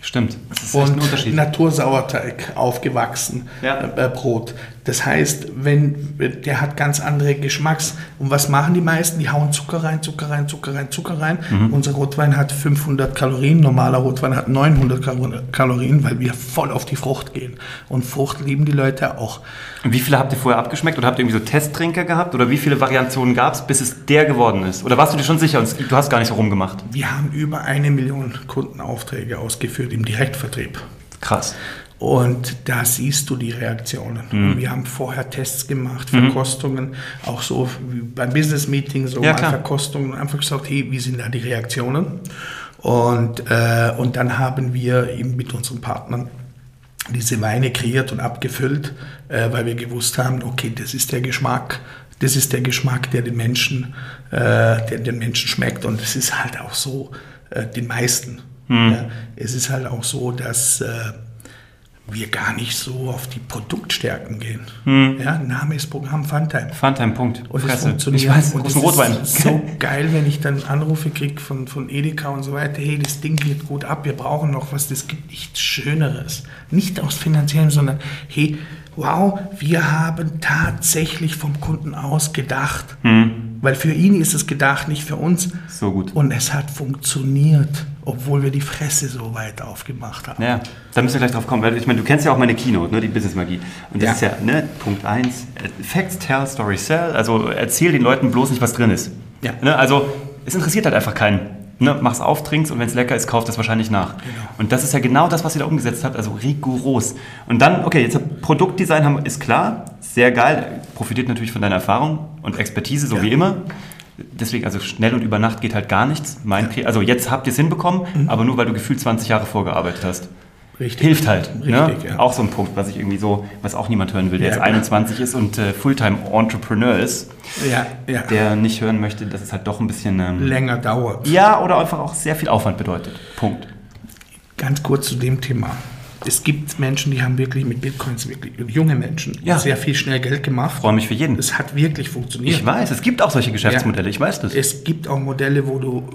Stimmt. Und. Natursauerteig aufgewachsen, Ja. äh, Brot. Das heißt, wenn der hat ganz andere Geschmacks. Und was machen die meisten? Die hauen Zucker rein, Zucker rein, Zucker rein, Zucker rein. Mhm. Unser Rotwein hat 500 Kalorien, normaler Rotwein hat 900 Kalo- Kalorien, weil wir voll auf die Frucht gehen. Und Frucht lieben die Leute auch. Und wie viele habt ihr vorher abgeschmeckt? Oder habt ihr irgendwie so Testtrinker gehabt? Oder wie viele Variationen gab es, bis es der geworden ist? Oder warst du dir schon sicher und du hast gar nicht so rumgemacht? Wir haben über eine Million Kundenaufträge ausgeführt im Direktvertrieb. Krass. Und da siehst du die Reaktionen. Mhm. Und wir haben vorher Tests gemacht, Verkostungen, auch so wie beim Business Meeting, so Ja, mal klar. Verkostungen, einfach gesagt, hey, wie sind da die Reaktionen? Und, äh, und dann haben wir eben mit unseren Partnern diese Weine kreiert und abgefüllt, äh, weil wir gewusst haben, okay, das ist der Geschmack, das ist der Geschmack, der den Menschen, äh, der den Menschen schmeckt und es ist halt auch so äh, den meisten. Ja, es ist halt auch so, dass äh, wir gar nicht so auf die Produktstärken gehen. Ja, Name ist Programm Funtime. Funtime, Punkt. Und es funktioniert. Ich weiß, und großen das Rotwein. ist so geil, wenn ich dann Anrufe kriege von, von Edeka und so weiter. Hey, das Ding geht gut ab, wir brauchen noch was. Das gibt nichts Schöneres. Nicht aus finanziellen, sondern hey, wow, wir haben tatsächlich vom Kunden aus gedacht. Weil für ihn ist es gedacht, nicht für uns. So gut. Und es hat funktioniert, obwohl wir die Fresse so weit aufgemacht haben. Ja, da müssen wir gleich drauf kommen, weil ich meine, du kennst ja auch meine Keynote, ne, die Business Magie. Und das Ja. ist ja, ne, Punkt 1, Facts tell, Story sell, also erzähl den Leuten bloß nicht, was drin ist. Ja. Ne, also es interessiert halt einfach keinen. Ne, mach's auf, trink's und wenn es lecker ist, kauft es wahrscheinlich nach. Genau. Und das ist ja genau das, was ihr da umgesetzt habt, also rigoros. Und dann, okay, jetzt Produktdesign haben, ist klar, sehr geil, profitiert natürlich von deiner Erfahrung und Expertise, so Ja. wie immer. Deswegen, also schnell und über Nacht geht halt gar nichts. Mein, Also jetzt habt ihr es hinbekommen, Mhm. aber nur weil du gefühlt 20 Jahre vorgearbeitet hast. Richtig. Hilft halt. ne? Richtig, ja. Auch so ein Punkt, was ich irgendwie so, was auch niemand hören will, der Ja, jetzt klar. 21 ist und äh, Fulltime-Entrepreneur ist, Ja, ja. der nicht hören möchte, dass es halt doch ein bisschen. Ähm, länger dauert. ja, oder einfach auch sehr viel Aufwand bedeutet. Punkt. Ganz kurz zu dem Thema. Es gibt Menschen, die haben wirklich mit Bitcoins, wirklich junge Menschen, Ja. sehr viel schnell Geld gemacht. Freue mich für jeden. Es hat wirklich funktioniert. Ich weiß, es gibt auch solche Geschäftsmodelle, ich weiß das. Es gibt auch Modelle, wo du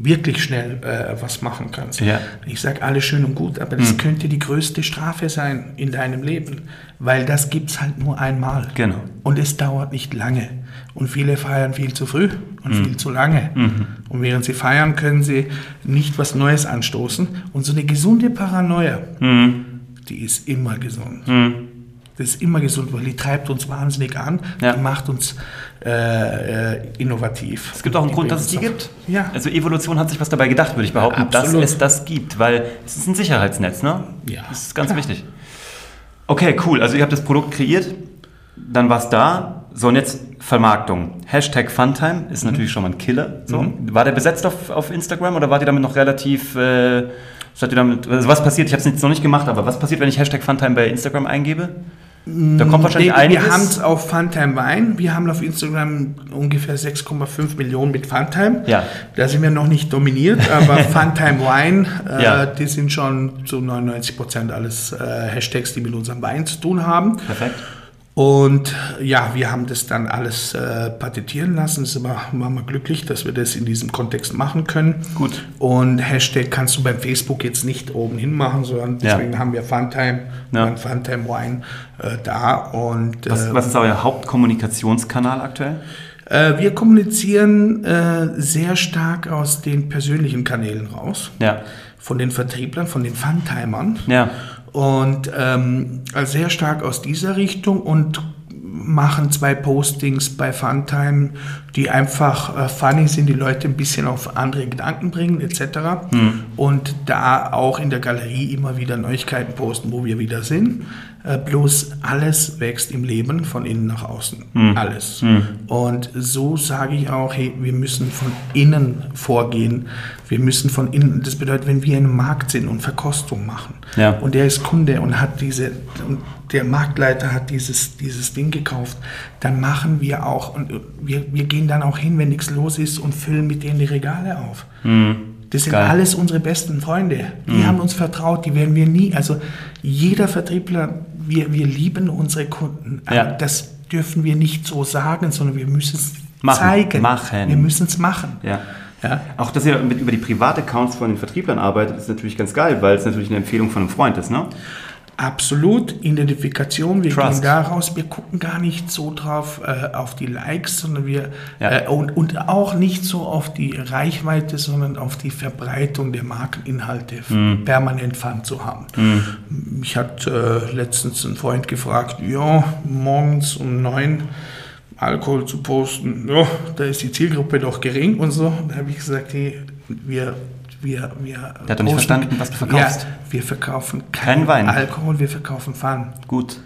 wirklich schnell äh, was machen kannst. Ja. Hm. Ich sage alles schön und gut, aber das könnte die größte Strafe sein in deinem Leben, weil das gibt es halt nur einmal. Genau. Und es dauert nicht lange. Und viele feiern viel zu früh und Hm. viel zu lange. Mhm. Und während sie feiern, können sie nicht was Neues anstoßen. Und so eine gesunde Paranoia, Mhm. die ist immer gesund. Das ist immer gesund, weil die treibt uns wahnsinnig an. Ja. Die macht uns äh, äh, innovativ. Es gibt auch einen Grund, dass es die gibt. Ja. Also Evolution hat sich was dabei gedacht, würde ich behaupten, dass Absolut. es das gibt, weil es ist ein Sicherheitsnetz, ne? Ja. Das ist ganz Klar. wichtig. Okay, cool. Also ihr habt das Produkt kreiert, dann war es da. So, und jetzt Vermarktung. Hashtag Funtime ist Mhm. natürlich schon mal ein Killer. So. War der besetzt auf, auf Instagram oder wart ihr damit noch relativ... Äh, ihr damit, also was passiert? Ich habe es jetzt noch nicht gemacht, aber was passiert, wenn ich Hashtag Funtime bei Instagram eingebe? Da kommt wahrscheinlich Nee, einiges. wir haben es auf Funtime Wein. Wir haben auf Instagram ungefähr 6,5 Millionen mit Funtime. Ja. Da sind wir noch nicht dominiert, aber *laughs* Funtime Wein, äh, Ja. die sind schon zu 99 Prozent alles äh, Hashtags, die mit unserem Wein zu tun haben. Perfekt. Und ja, wir haben das dann alles äh, patentieren lassen. Das war, waren wir glücklich, dass wir das in diesem Kontext machen können. Gut. Und Hashtag kannst du beim Facebook jetzt nicht oben hin machen, sondern Ja. deswegen haben wir Funtime, Ja. und Funtime Wine äh, da. Und Was, äh, was ist euer Hauptkommunikationskanal aktuell? äh, wir kommunizieren äh, sehr stark aus den persönlichen Kanälen raus. Ja. Von den Vertrieblern, von den Funtimern. Ja. Und ähm, also sehr stark aus dieser Richtung und machen zwei Postings bei Funtime, die einfach äh, funny sind, die Leute ein bisschen auf andere Gedanken bringen etc. Und da auch in der Galerie immer wieder Neuigkeiten posten, wo wir wieder sind. Äh, bloß alles wächst im Leben von innen nach außen. Alles. Und so sage ich auch, hey, wir müssen von innen vorgehen. Wir müssen von innen, das bedeutet, wenn wir im Markt sind und Verkostung machen Ja. und der ist Kunde und hat diese, und der Marktleiter hat dieses, dieses Ding gekauft, dann machen wir auch, und wir, wir gehen dann auch hin, wenn nichts los ist und füllen mit denen die Regale auf. Das sind Geil. alles unsere besten Freunde. Die haben uns vertraut, die werden wir nie, also jeder Vertriebler, wir, wir lieben unsere Kunden. Ja. Das dürfen wir nicht so sagen, sondern wir müssen es Machen. zeigen. Machen. Wir müssen es machen. Ja. Ja. Auch, dass ihr mit, über die Privataccounts von den Vertrieblern arbeitet, ist natürlich ganz geil, weil es natürlich eine Empfehlung von einem Freund ist, ne? Absolut, Identifikation, wir Trust. gehen daraus, wir gucken gar nicht so drauf äh, auf die Likes, sondern wir Ja. äh, und, und auch nicht so auf die Reichweite, sondern auf die Verbreitung der Markeninhalte Mhm. permanent Fun zu haben. Mich hat äh, letztens ein Freund gefragt, ja, morgens um neun Alkohol zu posten, ja, da ist die Zielgruppe doch gering und so. Da habe ich gesagt, hey, wir wir, wir Der hat doch nicht verstanden, was du verkaufst. Ja, wir verkaufen Keinen keinen Wein. Alkohol, wir verkaufen Fun. Gut.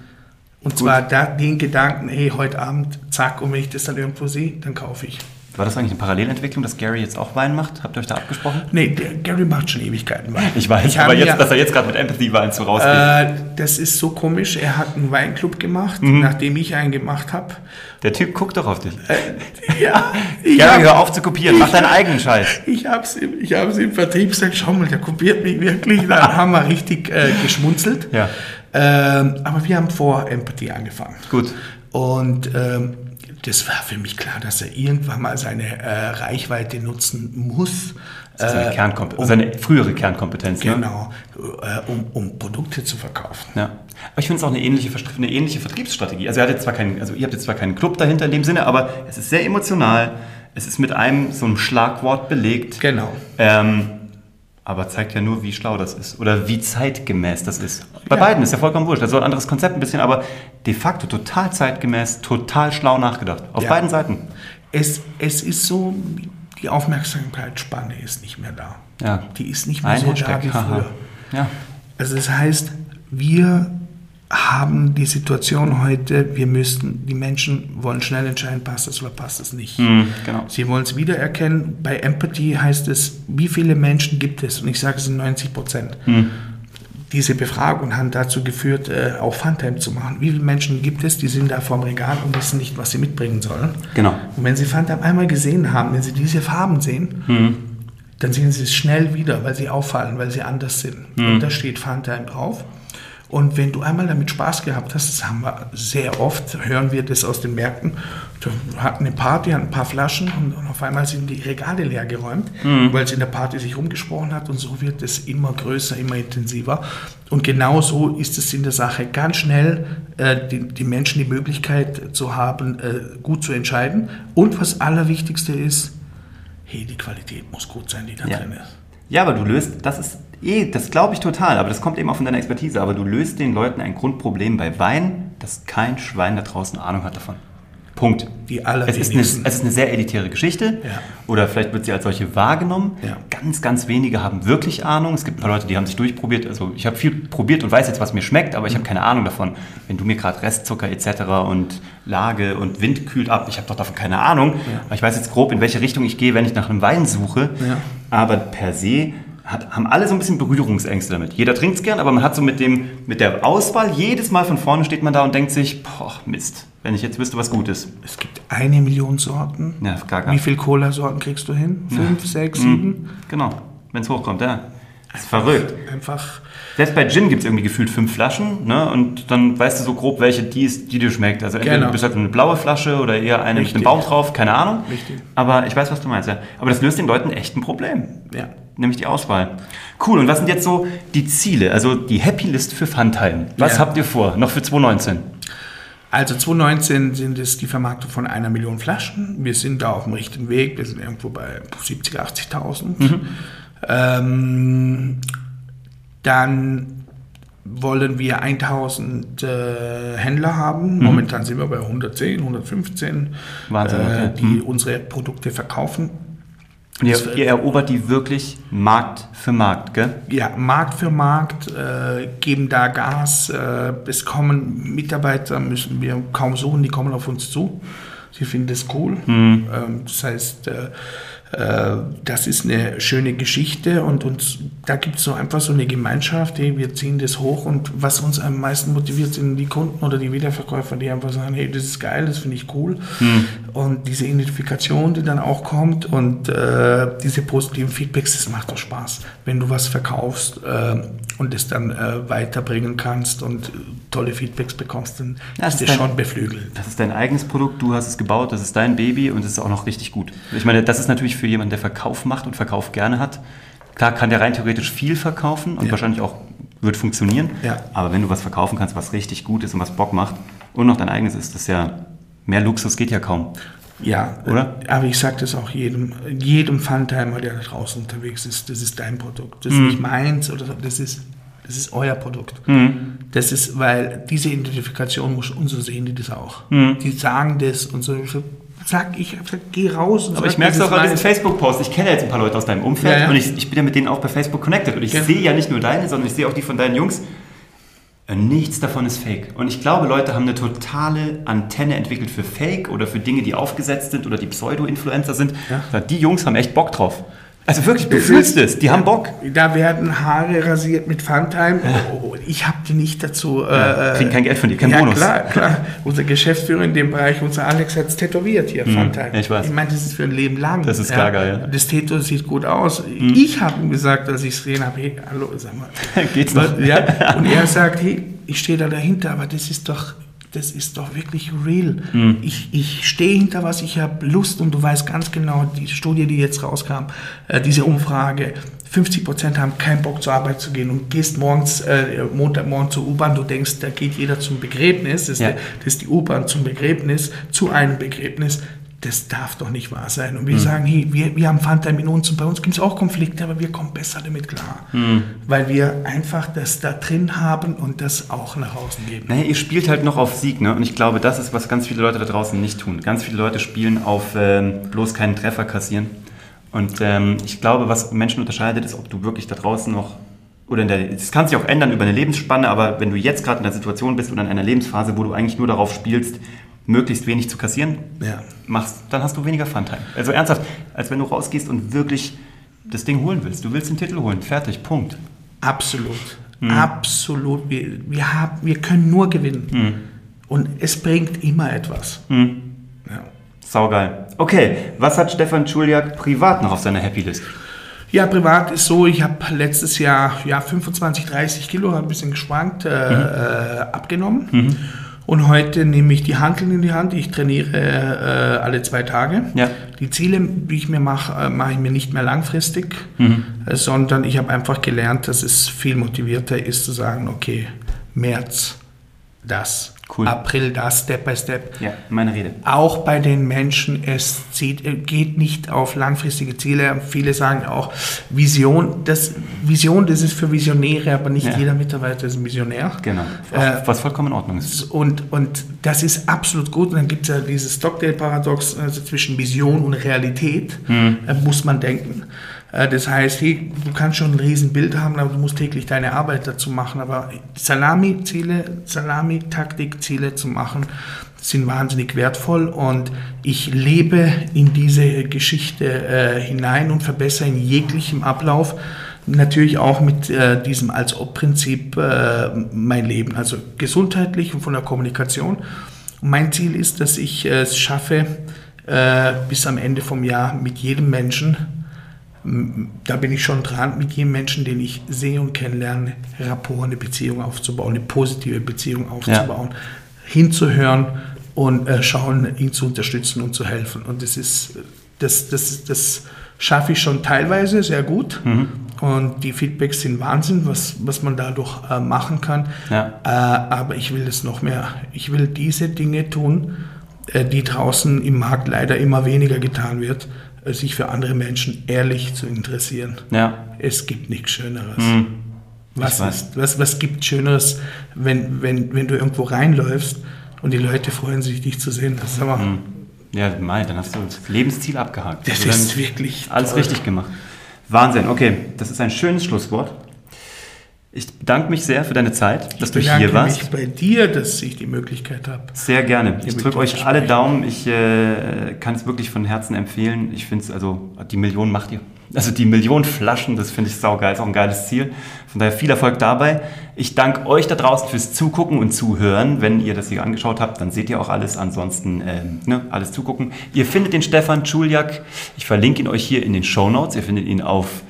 Und zwar da, den Gedanken, hey, heute Abend, zack, und wenn ich das dann irgendwo sehe, dann kaufe ich. War das eigentlich eine Parallelentwicklung, dass Gary jetzt auch Wein macht? Habt ihr euch da abgesprochen? Nee, der Gary macht schon Ewigkeiten Wein. Ich weiß, Ich aber jetzt, ja- dass er jetzt gerade mit Empathy Wein so rausgeht. Äh, das ist so komisch. Er hat einen Weinclub gemacht, Mhm. nachdem ich einen gemacht habe. Der Typ guckt doch auf dich. Ja, ich Gary, hab- hör auf zu kopieren, mach deinen eigenen Scheiß. Ich habe es im, ich hab's im Vertrieb gesagt, schau mal, der kopiert mich wirklich. Da *laughs* haben wir richtig äh, geschmunzelt. Ja. Ähm, aber wir haben vor Empathy angefangen. Gut. Und ähm, das war für mich klar, dass er irgendwann mal seine äh, Reichweite nutzen muss. Seine, äh, Kernkompe um, seine frühere Kernkompetenz. Ne? Genau, äh, um, um Produkte zu verkaufen. Ja. Aber ich finde es auch eine ähnliche, eine ähnliche Vertriebsstrategie. Also, er hat jetzt zwar keinen, also ihr habt jetzt zwar keinen Club dahinter in dem Sinne, aber es ist sehr emotional. Es ist mit einem so einem Schlagwort belegt. Genau. Ähm, aber zeigt ja nur, wie schlau das ist oder wie zeitgemäß das ist. Bei Ja. beiden ist ja vollkommen wurscht. Also ein anderes Konzept ein bisschen, aber de facto total zeitgemäß, total schlau nachgedacht. Auf Ja. beiden Seiten. Es, es ist so, die Aufmerksamkeitsspanne ist nicht mehr da. Ja. Die ist nicht mehr Ein so Hashtag. da wie früher. Ja. Also das heißt, wir haben die Situation heute, wir müssten, die Menschen wollen schnell entscheiden, passt es oder passt es nicht. Mhm, genau. Sie wollen es wiedererkennen. Bei Empathy heißt es, wie viele Menschen gibt es? Und ich sage, es sind 90 Prozent. Mhm. Diese Befragung hat dazu geführt, äh, auch Funtime zu machen. Wie viele Menschen gibt es, die sind da vorm Regal und wissen nicht, was sie mitbringen sollen? Genau. Und wenn sie Funtime einmal gesehen haben, wenn sie diese Farben sehen, Mhm. dann sehen sie es schnell wieder, weil sie auffallen, weil sie anders sind. Mhm. Und da steht Funtime drauf. Und wenn du einmal damit Spaß gehabt hast, das haben wir sehr oft, hören wir das aus den Märkten, hatten eine Party, hatten ein paar Flaschen und, und auf einmal sind die Regale leer geräumt, Mhm. weil es in der Party sich rumgesprochen hat und so wird es immer größer, immer intensiver. Und genau so ist es in der Sache ganz schnell, äh, die, die Menschen die Möglichkeit zu haben, äh, gut zu entscheiden. Und was Allerwichtigste ist, hey, die Qualität muss gut sein, die da Ja. drin ist. Ja, aber du löst, das ist eh, das glaube ich total, aber das kommt eben auch von deiner Expertise, aber du löst den Leuten ein Grundproblem bei Wein, dass kein Schwein da draußen Ahnung hat davon. Punkt. Die Es ist, eine, es ist eine sehr elitäre Geschichte Ja. oder vielleicht wird sie als solche wahrgenommen. Ja. Ganz, ganz wenige haben wirklich Ahnung. Es gibt ein paar Leute, die haben sich durchprobiert. Also ich habe viel probiert und weiß jetzt, was mir schmeckt, aber ich habe keine Ahnung davon. Wenn du mir gerade Restzucker etc. und Lage und Wind kühlt ab, ich habe doch davon keine Ahnung. Aber ich weiß jetzt grob, in welche Richtung ich gehe, wenn ich nach einem Wein suche. Ja. Aber per se hat, haben alle so ein bisschen Berührungsängste damit. Jeder trinkt es gern, aber man hat so mit, dem, mit der Auswahl, jedes Mal von vorne steht man da und denkt sich, boah, Mist, wenn ich jetzt wüsste, was gut ist. Es gibt eine Million Sorten. Ja, gar, gar Wie viele Cola-Sorten kriegst du hin? Fünf, sechs, sieben? Genau, wenn es hochkommt, ja. Das ist verrückt. Einfach. Selbst bei Gin gibt es irgendwie gefühlt fünf Flaschen, ne? Und dann weißt du so grob, welche die, ist, die dir schmeckt. Also entweder Genau. du bist halt eine blaue Flasche oder eher eine mit Richtig. einem Baum drauf, keine Ahnung. Richtig. Aber ich weiß, was du meinst, ja. Aber das löst den Leuten echt ein Problem. Ja. Nämlich die Auswahl. Cool, und was sind jetzt so die Ziele? Also die Happy List für Funtheim. Was Ja. habt ihr vor? Noch für 2019? Also 2019 sind es die Vermarktung von einer Million Flaschen. Wir sind da auf dem richtigen Weg. Wir sind irgendwo bei 70.000, 80.000. Ähm, dann wollen wir 1000 äh, Händler haben. Momentan sind wir bei 110, 115, Wahnsinn, äh, okay. die unsere Produkte verkaufen. Und ihr, ihr erobert die wirklich Markt für Markt, gell? Ja, Markt für Markt, äh, geben da Gas. Äh, es kommen Mitarbeiter, müssen wir kaum suchen, die kommen auf uns zu. Sie finden das cool. Ähm, das heißt, äh, das ist eine schöne Geschichte und uns, da gibt es so einfach so eine Gemeinschaft, hey, wir ziehen das hoch und was uns am meisten motiviert, sind die Kunden oder die Wiederverkäufer, die einfach sagen, hey, das ist geil, das finde ich cool. Und diese Identifikation, die dann auch kommt und äh, diese positiven Feedbacks, das macht doch Spaß, wenn du was verkaufst äh, und es dann äh, weiterbringen kannst und äh, tolle Feedbacks bekommst, dann das ist das schon beflügelt. Das ist dein eigenes Produkt, du hast es gebaut, das ist dein Baby und es ist auch noch richtig gut. Ich meine, das ist natürlich für jemanden, der Verkauf macht und Verkauf gerne hat. Klar kann der rein theoretisch viel verkaufen und Ja. wahrscheinlich auch wird funktionieren. Ja. Aber wenn du was verkaufen kannst, was richtig gut ist und was Bock macht und noch dein eigenes ist, das ist ja mehr Luxus geht ja kaum. Ja, Oder? aber ich sage das auch jedem, jedem Funtimer, der da draußen unterwegs ist, das ist dein Produkt. Mhm. Das ist nicht meins oder so, das ist, das ist euer Produkt. Mhm. Das ist, weil diese Identifikation muss und so sehen die das auch. Mhm. Die sagen das und so. Sag, ich gesagt, geh raus und Aber sag, ich merke es auch an diesen. Facebook-Post. Ich kenne ja jetzt ein paar Leute aus deinem Umfeld Ja, ja. und ich, ich bin ja mit denen auch bei Facebook connected. Und ich sehe ja nicht nur deine, sondern ich sehe auch die von deinen Jungs. Äh, Nichts davon ist Fake. Und ich glaube, Leute haben eine totale Antenne entwickelt für Fake oder für Dinge, die aufgesetzt sind oder die Pseudo-Influencer sind. Die Jungs haben echt Bock drauf. Also wirklich, du fühlst es. Die haben Bock. Da werden Haare rasiert mit Funtime. Oh, ich habe die nicht dazu. Ja, äh, kriegen kein Geld von dir, kein ja, Bonus. klar, klar. Unser Geschäftsführer in dem Bereich, unser Alex, hat es tätowiert hier, Funtime. ja, ich weiß. Ich meine, das ist für ein Leben lang. Das ist klar geil, ja. Das Tattoo sieht gut aus. Ich habe ihm gesagt, als ich es gesehen habe, hey, hallo, sag mal. *laughs* Geht's noch? Ja, *laughs* und er sagt, hey, ich stehe da dahinter, aber das ist doch, das ist doch wirklich real. Mhm. Ich, ich stehe hinter was, ich habe Lust und du weißt ganz genau, die Studie, die jetzt rauskam, äh, diese Umfrage, 50 Prozent haben keinen Bock zur Arbeit zu gehen und gehst morgens, äh, Montagmorgen zur U-Bahn, du denkst, da geht jeder zum Begräbnis, das ist, Ja. der, das ist die U-Bahn zum Begräbnis, zu einem Begräbnis. Das darf doch nicht wahr sein. Und wir sagen, hey, wir, wir haben Funtime in uns und bei uns gibt es auch Konflikte, aber wir kommen besser damit klar. Weil wir einfach das da drin haben und das auch nach außen geben. Naja, ihr spielt halt noch auf Sieg, ne? Und ich glaube, das ist, was ganz viele Leute da draußen nicht tun. Ganz viele Leute spielen auf ähm, bloß keinen Treffer kassieren. Und ähm, ich glaube, was Menschen unterscheidet, ist, ob du wirklich da draußen noch oder in der, das kann sich auch ändern über eine Lebensspanne, aber wenn du jetzt gerade in der Situation bist oder in einer Lebensphase, wo du eigentlich nur darauf spielst, möglichst wenig zu kassieren, Ja. machst, dann hast du weniger Funtime. Also ernsthaft, als wenn du rausgehst und wirklich das Ding holen willst. Du willst den Titel holen, fertig, Punkt. Absolut. Absolut. Wir, wir, haben, wir können nur gewinnen. Und es bringt immer etwas. Ja. Saugeil. Okay, was hat Stefan Schuljak privat noch auf seiner Happy List? Ja, privat ist so, ich habe letztes Jahr ja, 25, 30 Kilo, ein bisschen geschwankt, äh, äh, abgenommen. Und heute nehme ich die Hanteln in die Hand. Ich trainiere äh, alle zwei Tage. Ja. Die Ziele, die ich mir mache, äh, mache ich mir nicht mehr langfristig, äh, sondern ich habe einfach gelernt, dass es viel motivierter ist zu sagen, okay, März, das. Cool. April da Step by Step. Ja, meine Rede. Auch bei den Menschen, es zieht, äh, geht nicht auf langfristige Ziele. Viele sagen auch Vision. Das, Vision, das ist für Visionäre, aber nicht ja. jeder Mitarbeiter ist ein Visionär. Genau, äh, was vollkommen in Ordnung ist. Und, und das ist absolut gut. Und dann gibt es ja dieses Stockdale-Paradox, also zwischen Vision und Realität, mhm. äh, muss man denken. Äh, das heißt, hey, du kannst schon ein Riesenbild haben, aber du musst täglich deine Arbeit dazu machen. Aber Salami-Ziele, Salami-Taktik-Ziele zu machen, sind wahnsinnig wertvoll und ich lebe in diese Geschichte äh, hinein und verbessere in jeglichem Ablauf natürlich auch mit äh, diesem als Ob-Prinzip äh, mein Leben, also gesundheitlich und von der Kommunikation. Und mein Ziel ist, dass ich es schaffe, äh, bis am Ende vom Jahr mit jedem Menschen da bin ich schon dran, mit jedem Menschen, den ich sehe und kennenlerne, Rapport, eine Beziehung aufzubauen, eine positive Beziehung aufzubauen, ja. hinzuhören und äh, schauen, ihn zu unterstützen und zu helfen. Und das ist, das, das, das schaffe ich schon teilweise sehr gut. Mhm. Und die Feedbacks sind Wahnsinn, was, was man dadurch äh, machen kann. Ja. Äh, aber ich will es noch mehr. Ich will diese Dinge tun, äh, die draußen im Markt leider immer weniger getan wird sich für andere Menschen ehrlich zu interessieren. Ja. Es gibt nichts Schöneres. Mhm. Was, ist, was, was gibt Schöneres, wenn, wenn, wenn du irgendwo reinläufst und die Leute freuen sich, dich zu sehen? Das ist aber, mhm. Ja, mein, dann hast du das Lebensziel abgehakt. Das also ist wirklich alles toll. richtig gemacht. Wahnsinn. Okay, das ist ein schönes Schlusswort. Ich bedanke mich sehr für deine Zeit, dass ich du hier warst. Ich bedanke mich bei dir, dass ich die Möglichkeit habe. Sehr gerne. Ich drücke euch alle Daumen. Ich äh, kann es wirklich von Herzen empfehlen. Ich finde es, also die Million macht ihr. Also die Million Flaschen, das finde ich saugeil, ist auch ein geiles Ziel. Von daher viel Erfolg dabei. Ich danke euch da draußen fürs Zugucken und Zuhören. Wenn ihr das hier angeschaut habt, dann seht ihr auch alles. Ansonsten ähm, ne, alles zugucken. Ihr findet den Stefan Schuljak. Ich verlinke ihn euch hier in den Show Notes. Ihr findet ihn auf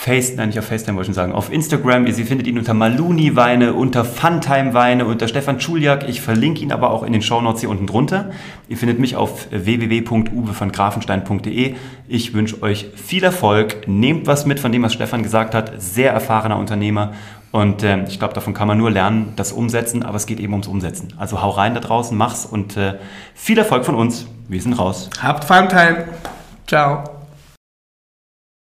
Face, nein, nicht auf FaceTime wollte ich schon sagen, auf Instagram. Ihr findet ihn unter Maluni Weine, unter Funtime Weine, unter Stefan Schuljak. Ich verlinke ihn aber auch in den Shownotes hier unten drunter. Ihr findet mich auf www.uwe Ich wünsche euch viel Erfolg. Nehmt was mit von dem, was Stefan gesagt hat. Sehr erfahrener Unternehmer. Und äh, ich glaube, davon kann man nur lernen, das umsetzen, aber es geht eben ums Umsetzen. Also hau rein da draußen, mach's und äh, viel Erfolg von uns. Wir sind raus. Habt Funtime. Ciao.